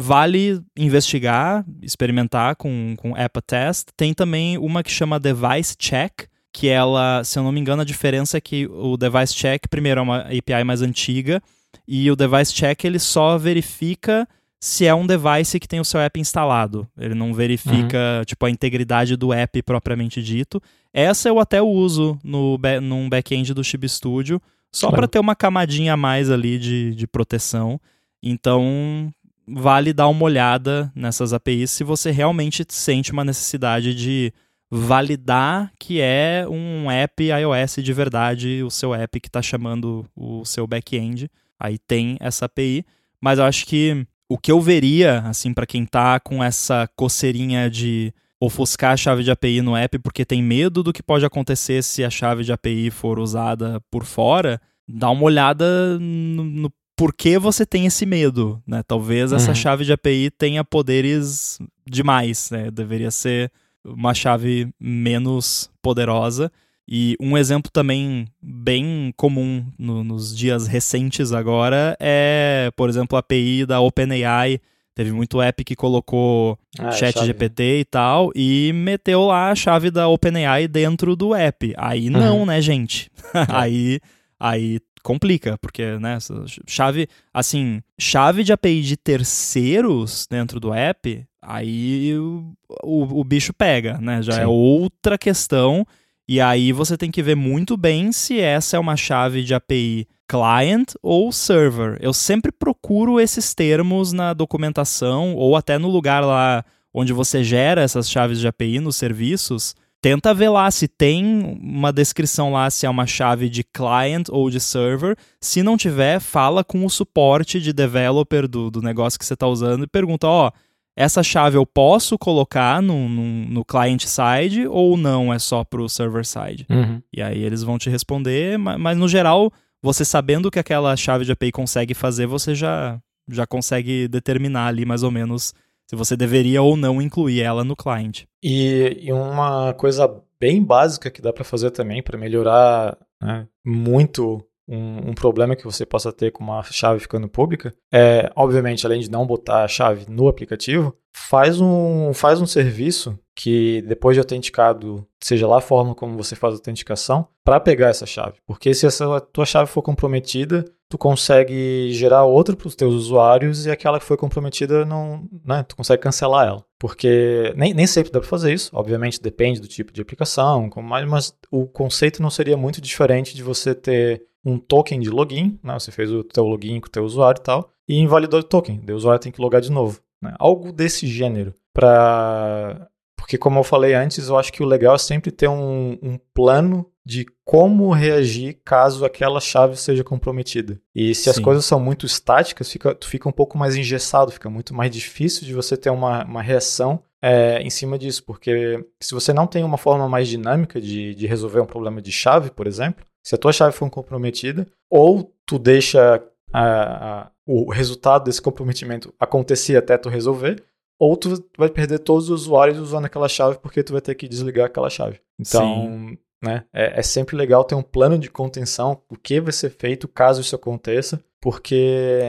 vale investigar, experimentar com, com app test. Tem também uma que chama Device Check, que ela, se eu não me engano, a diferença é que o Device Check, primeiro, é uma API mais antiga, e o Device Check ele só verifica se é um device que tem o seu app instalado. Ele não verifica, uhum. tipo, a integridade do app propriamente dito. Essa eu até uso no num back-end do Chib Studio, só para ter uma camadinha a mais ali de, de proteção. Então, vale dar uma olhada nessas APIs se você realmente sente uma necessidade de validar que é um app iOS de verdade, o seu app que está chamando o seu back-end. Aí tem essa API, mas eu acho que o que eu veria, assim, para quem tá com essa coceirinha de ofuscar a chave de API no app porque tem medo do que pode acontecer se a chave de API for usada por fora, dá uma olhada no, no porquê você tem esse medo, né? Talvez essa uhum. chave de API tenha poderes demais, né? Deveria ser uma chave menos poderosa. E um exemplo também bem comum no, nos dias recentes agora é, por exemplo, a API da OpenAI. Teve muito app que colocou ah, chat GPT e tal e meteu lá a chave da OpenAI dentro do app. Aí não, uhum. né, gente? É. aí, aí complica, porque, né, chave, assim, chave de API de terceiros dentro do app, aí o, o, o bicho pega, né? Já é Sim. é outra questão e aí você tem que ver muito bem se essa é uma chave de API client ou server. Eu sempre procuro esses termos na documentação ou até no lugar lá onde você gera essas chaves de API nos serviços. Tenta ver lá se tem uma descrição lá se é uma chave de client ou de server. Se não tiver, fala com o suporte de developer do, do negócio que você está usando e pergunta: ó, oh, essa chave eu posso colocar no, no, no client side ou não é só para o server side? Uhum. E aí eles vão te responder, mas, mas, no geral, você sabendo o que aquela chave de API consegue fazer, você já, já consegue determinar ali mais ou menos se você deveria ou não incluir ela no client. E, e uma coisa bem básica que dá para fazer também para melhorar né, muito um, um, problema que você possa ter com uma chave ficando pública é, obviamente, além de não botar a chave no aplicativo, faz um, faz um serviço que depois de autenticado, seja lá a forma como você faz a autenticação, para pegar essa chave. Porque se essa tua chave for comprometida, tu consegue gerar outra para os teus usuários e aquela que foi comprometida não, né, tu consegue cancelar ela. Porque nem, nem sempre dá para fazer isso, obviamente depende do tipo de aplicação, como mais, mas o conceito não seria muito diferente de você ter um token de login, né? Você fez o teu login com o teu usuário e tal, e invalidou o token, o usuário tem que logar de novo. Né? Algo desse gênero. Pra... Porque, como eu falei antes, eu acho que o legal é sempre ter um, um plano de como reagir caso aquela chave seja comprometida. E se Sim. as coisas são muito estáticas, fica, tu fica um pouco mais engessado, fica muito mais difícil de você ter uma, uma reação é, em cima disso, porque se você não tem uma forma mais dinâmica de, de resolver um problema de chave, por exemplo, se a tua chave for comprometida, ou tu deixa a, a, o resultado desse comprometimento acontecer até tu resolver, ou tu vai perder todos os usuários usando aquela chave porque tu vai ter que desligar aquela chave. Então, né, é, é, sempre legal ter um plano de contenção, o que vai ser feito caso isso aconteça, porque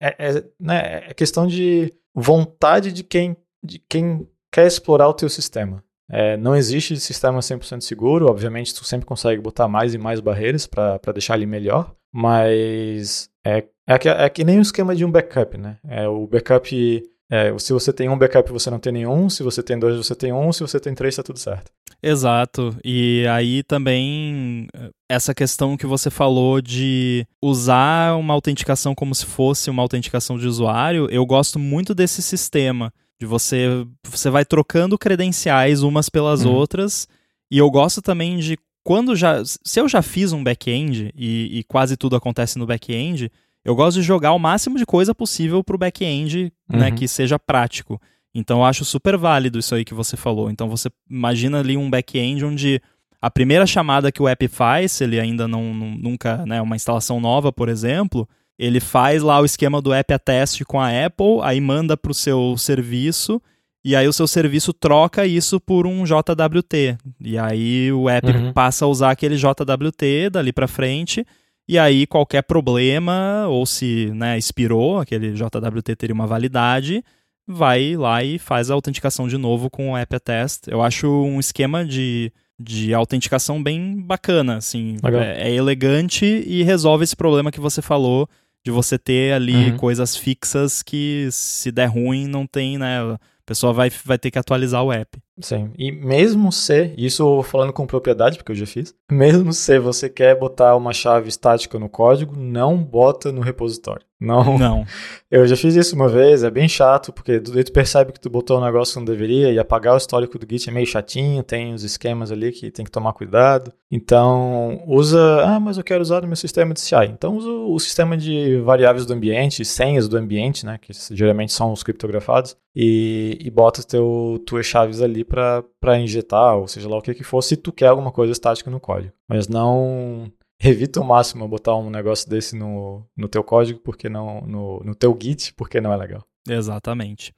é, é, né, é questão de vontade de quem, de quem quer explorar o teu sistema. É, não existe sistema 100% seguro, obviamente tu sempre consegue botar mais e mais barreiras para deixar ele melhor, mas é, é, que, é que nem o esquema de um backup, né? É, o backup É, se você tem um backup você não tem nenhum, se você tem dois você tem um, se você tem três tá tudo certo. Exato. E aí também essa questão que você falou de usar uma autenticação como se fosse uma autenticação de usuário, eu gosto muito desse sistema de você você vai trocando credenciais umas pelas uhum. outras. E eu gosto também de quando já se eu já fiz um back-end e, e quase tudo acontece no back-end, eu gosto de jogar o máximo de coisa possível para o back-end, né, uhum. né, que seja prático. Então eu acho super válido isso aí que você falou. Então você imagina ali um back-end onde a primeira chamada que o app faz, se ele ainda não, não nunca, né, uma instalação nova, por exemplo, ele faz lá o esquema do app a teste com a Apple, aí manda para o seu serviço e aí o seu serviço troca isso por um JWT. E aí o app uhum. passa a usar aquele JWT dali para frente e aí, qualquer problema, ou se né, expirou, aquele JWT teria uma validade, vai lá e faz a autenticação de novo com o app test. Eu acho um esquema de, de autenticação bem bacana, assim. É, é, elegante e resolve esse problema que você falou de você ter ali uhum. coisas fixas que se der ruim não tem, né? A pessoa vai, vai ter que atualizar o app. Sim, e mesmo se, isso falando com propriedade, porque eu já fiz, mesmo se você quer botar uma chave estática no código, não bota no repositório. Não. Não. Eu já fiz isso uma vez, é bem chato, porque tu percebe que tu botou um negócio que não deveria, e apagar o histórico do Git é meio chatinho, tem os esquemas ali que tem que tomar cuidado. Então, usa, ah, mas eu quero usar no meu sistema de CI. Então, usa o sistema de variáveis do ambiente, senhas do ambiente, né, que geralmente são os criptografados, e, e bota teu, tuas chaves ali para injetar, ou seja lá o que que for, se tu quer alguma coisa estática no código. Mas não evita o máximo botar um negócio desse no, no teu código, porque não no, no teu Git, porque não é legal. Exatamente.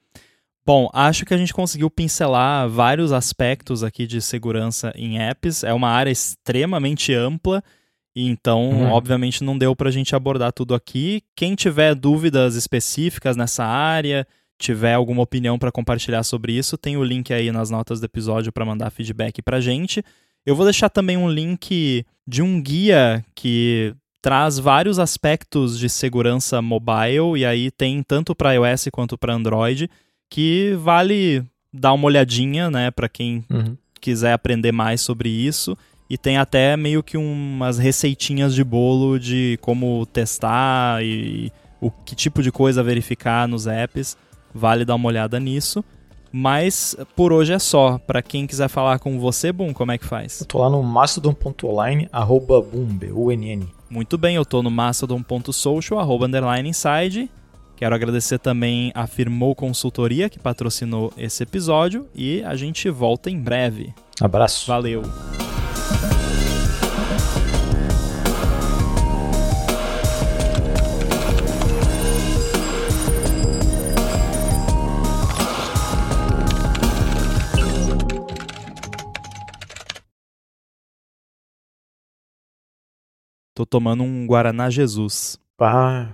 Bom, acho que a gente conseguiu pincelar vários aspectos aqui de segurança em apps. É uma área extremamente ampla, então, uhum. obviamente, não deu para a gente abordar tudo aqui. Quem tiver dúvidas específicas nessa área, tiver alguma opinião para compartilhar sobre isso, tem o link aí nas notas do episódio para mandar feedback para gente. Eu vou deixar também um link de um guia que traz vários aspectos de segurança mobile e aí tem tanto para iOS quanto para Android que vale dar uma olhadinha, né, para quem uhum. quiser aprender mais sobre isso. E tem até meio que umas receitinhas de bolo de como testar e o que tipo de coisa verificar nos apps. Vale dar uma olhada nisso. Mas por hoje é só. Para quem quiser falar com você, Boom, como é que faz? Eu tô lá no mastodon.online, arroba boom, B-U-N-N. Muito bem, eu tô no mastodon.social, arroba underline inside. Quero agradecer também a Firmou Consultoria, que patrocinou esse episódio. E a gente volta em breve. Abraço. Valeu. Tô tomando um Guaraná Jesus. Ah,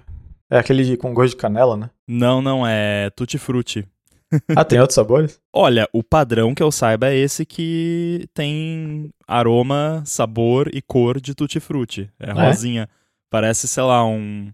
é aquele com gosto de canela, né? Não, não, é tutti frutti. ah, tem outros sabores? Olha, o padrão que eu saiba é esse que tem aroma, sabor e cor de tutti frutti. É ah, é? rosinha. É? Parece, sei lá, um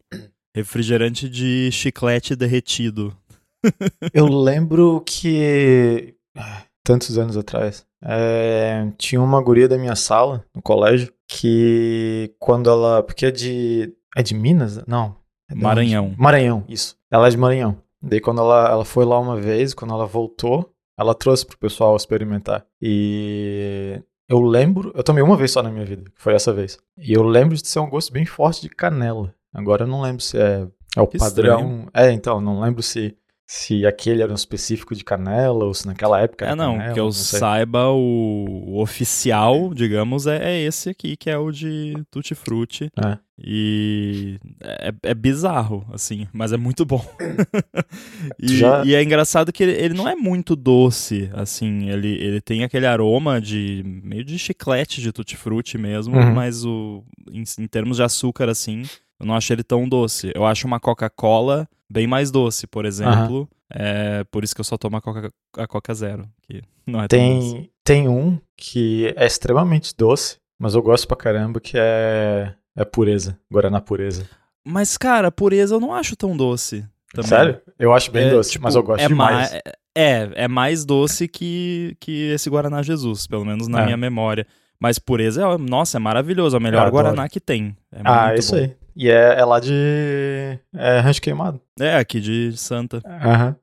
refrigerante de chiclete derretido. eu lembro que ah, tantos anos atrás, é, tinha uma guria da minha sala no colégio que quando ela. Porque é de. É de Minas? Não. É Maranhão. Maranhão, isso. Ela é de Maranhão. Daí quando ela, ela foi lá uma vez, quando ela voltou, ela trouxe pro pessoal experimentar. E eu lembro, eu tomei uma vez só na minha vida, que foi essa vez. E eu lembro de ser um gosto bem forte de canela. Agora eu não lembro se é, é o que padrão. Estranho. É, então, não lembro se se aquele era um específico de canela ou se naquela época era É, não, canela, que eu não saiba, o, o oficial, digamos, é, é, esse aqui, que é o de Tutti Frutti. É. E é, é, bizarro, assim, mas é muito bom. e, Já... e, é engraçado que ele, ele, não é muito doce, assim, ele, ele tem aquele aroma de meio de chiclete de Tutti Frutti mesmo, uhum. mas o, em, em termos de açúcar, assim, eu não acho ele tão doce. Eu acho uma Coca-Cola bem mais doce, por exemplo. Uhum. É por isso que eu só tomo a Coca, a Coca Zero, que não é tem, tão doce. Tem um que é extremamente doce, mas eu gosto pra caramba, que é, é pureza, Guaraná pureza. Mas, cara, pureza eu não acho tão doce. Também. Sério? Eu acho bem É, doce, tipo, mas eu gosto é demais. ma- É, é mais doce que, que esse Guaraná Jesus, pelo menos na É. minha memória. Mas pureza, é, nossa, é maravilhoso. É o melhor. Guaraná que tem. É ah, é isso bom. aí. E é, é lá de é, rancho queimado. É, aqui de Santa. Aham.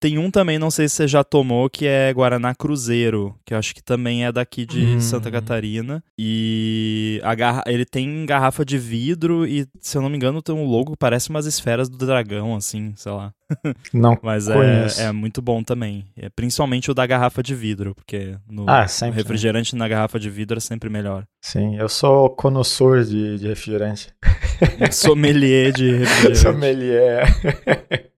Tem um também, não sei se você já tomou, que é Guaraná Cruzeiro, que eu acho que também é daqui de Hum. Santa Catarina. E a garra... ele tem garrafa de vidro e, se eu não me engano, tem um logo que parece umas esferas do dragão, assim, sei lá. Não Mas Conheço. é, é muito bom também. É, principalmente o da garrafa de vidro, porque no Ah, sempre. né? refrigerante na garrafa de vidro é sempre melhor. Sim, eu sou connoisseur de, de refrigerante. Sommelier de refrigerante. Sommelier.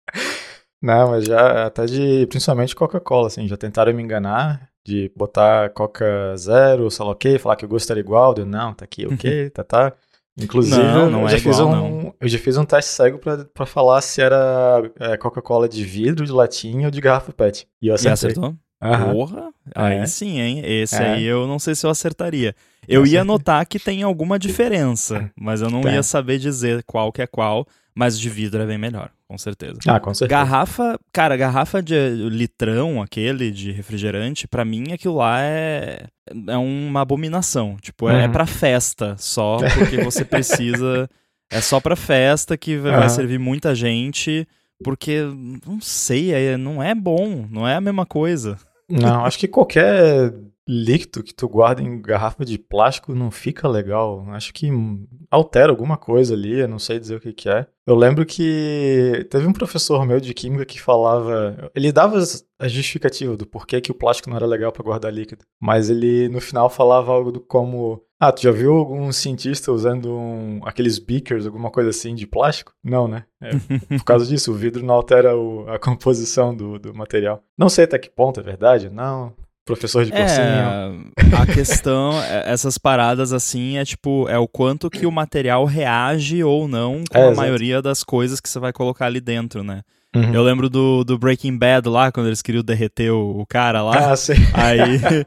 Não, mas já até de, principalmente Coca-Cola, assim, já tentaram me enganar de botar Coca Zero, sei lá o quê, falar que o gosto era igual, deu, não, tá aqui, ok, tá, tá. Inclusive, Não, não eu, é já fiz igual, um, eu já fiz um teste cego pra, pra falar se era é, Coca-Cola de vidro, de latinha ou de garrafa PET. E eu E acertei. acertou? Aham. Porra! Aí É. sim, hein? Esse É. aí eu não sei se eu acertaria. Eu ia notar que tem alguma diferença, mas eu não Tem. ia saber dizer qual que é qual, mas de vidro é bem melhor, com certeza. Ah, com certeza. Garrafa, cara, garrafa de litrão, aquele de refrigerante, pra mim aquilo lá é, é uma abominação. Tipo, é, Uhum. pra festa só, porque você precisa. É só pra festa que vai vai Aham. servir muita gente, porque, não sei, é- não é bom, não é a mesma coisa. Não, acho que qualquer líquido que tu guarda em garrafa de plástico não fica legal. Acho que altera alguma coisa ali, eu não sei dizer o que que é. Eu lembro que teve um professor meu de química que falava, ele dava a justificativa do porquê que o plástico não era legal para guardar líquido, mas ele no final falava algo do como ah, tu já viu algum cientista usando um, aqueles beakers, alguma coisa assim, de plástico? Não, né? É, por causa disso, o vidro não altera o- a composição do, do material. Não sei até que ponto é verdade, não. Professor de cursinho. É, a questão, é- essas paradas assim, é tipo, é o quanto que o material reage ou não com É, a exato. maioria das coisas que você vai colocar ali dentro, né? Uhum. Eu lembro do, do Breaking Bad lá, quando eles queriam derreter o, o cara lá. Ah, sim. Aí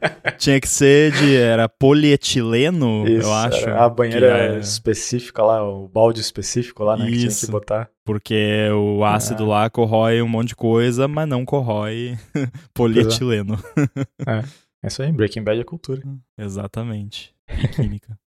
tinha que ser de. Era polietileno, Isso, eu acho. a banheira é- específica lá, o balde específico lá, né? Que tinha Isso. que botar. porque o ácido Ah. lá corrói um monte de coisa, mas não corrói polietileno. É isso aí, Breaking Bad é cultura. Exatamente. E química.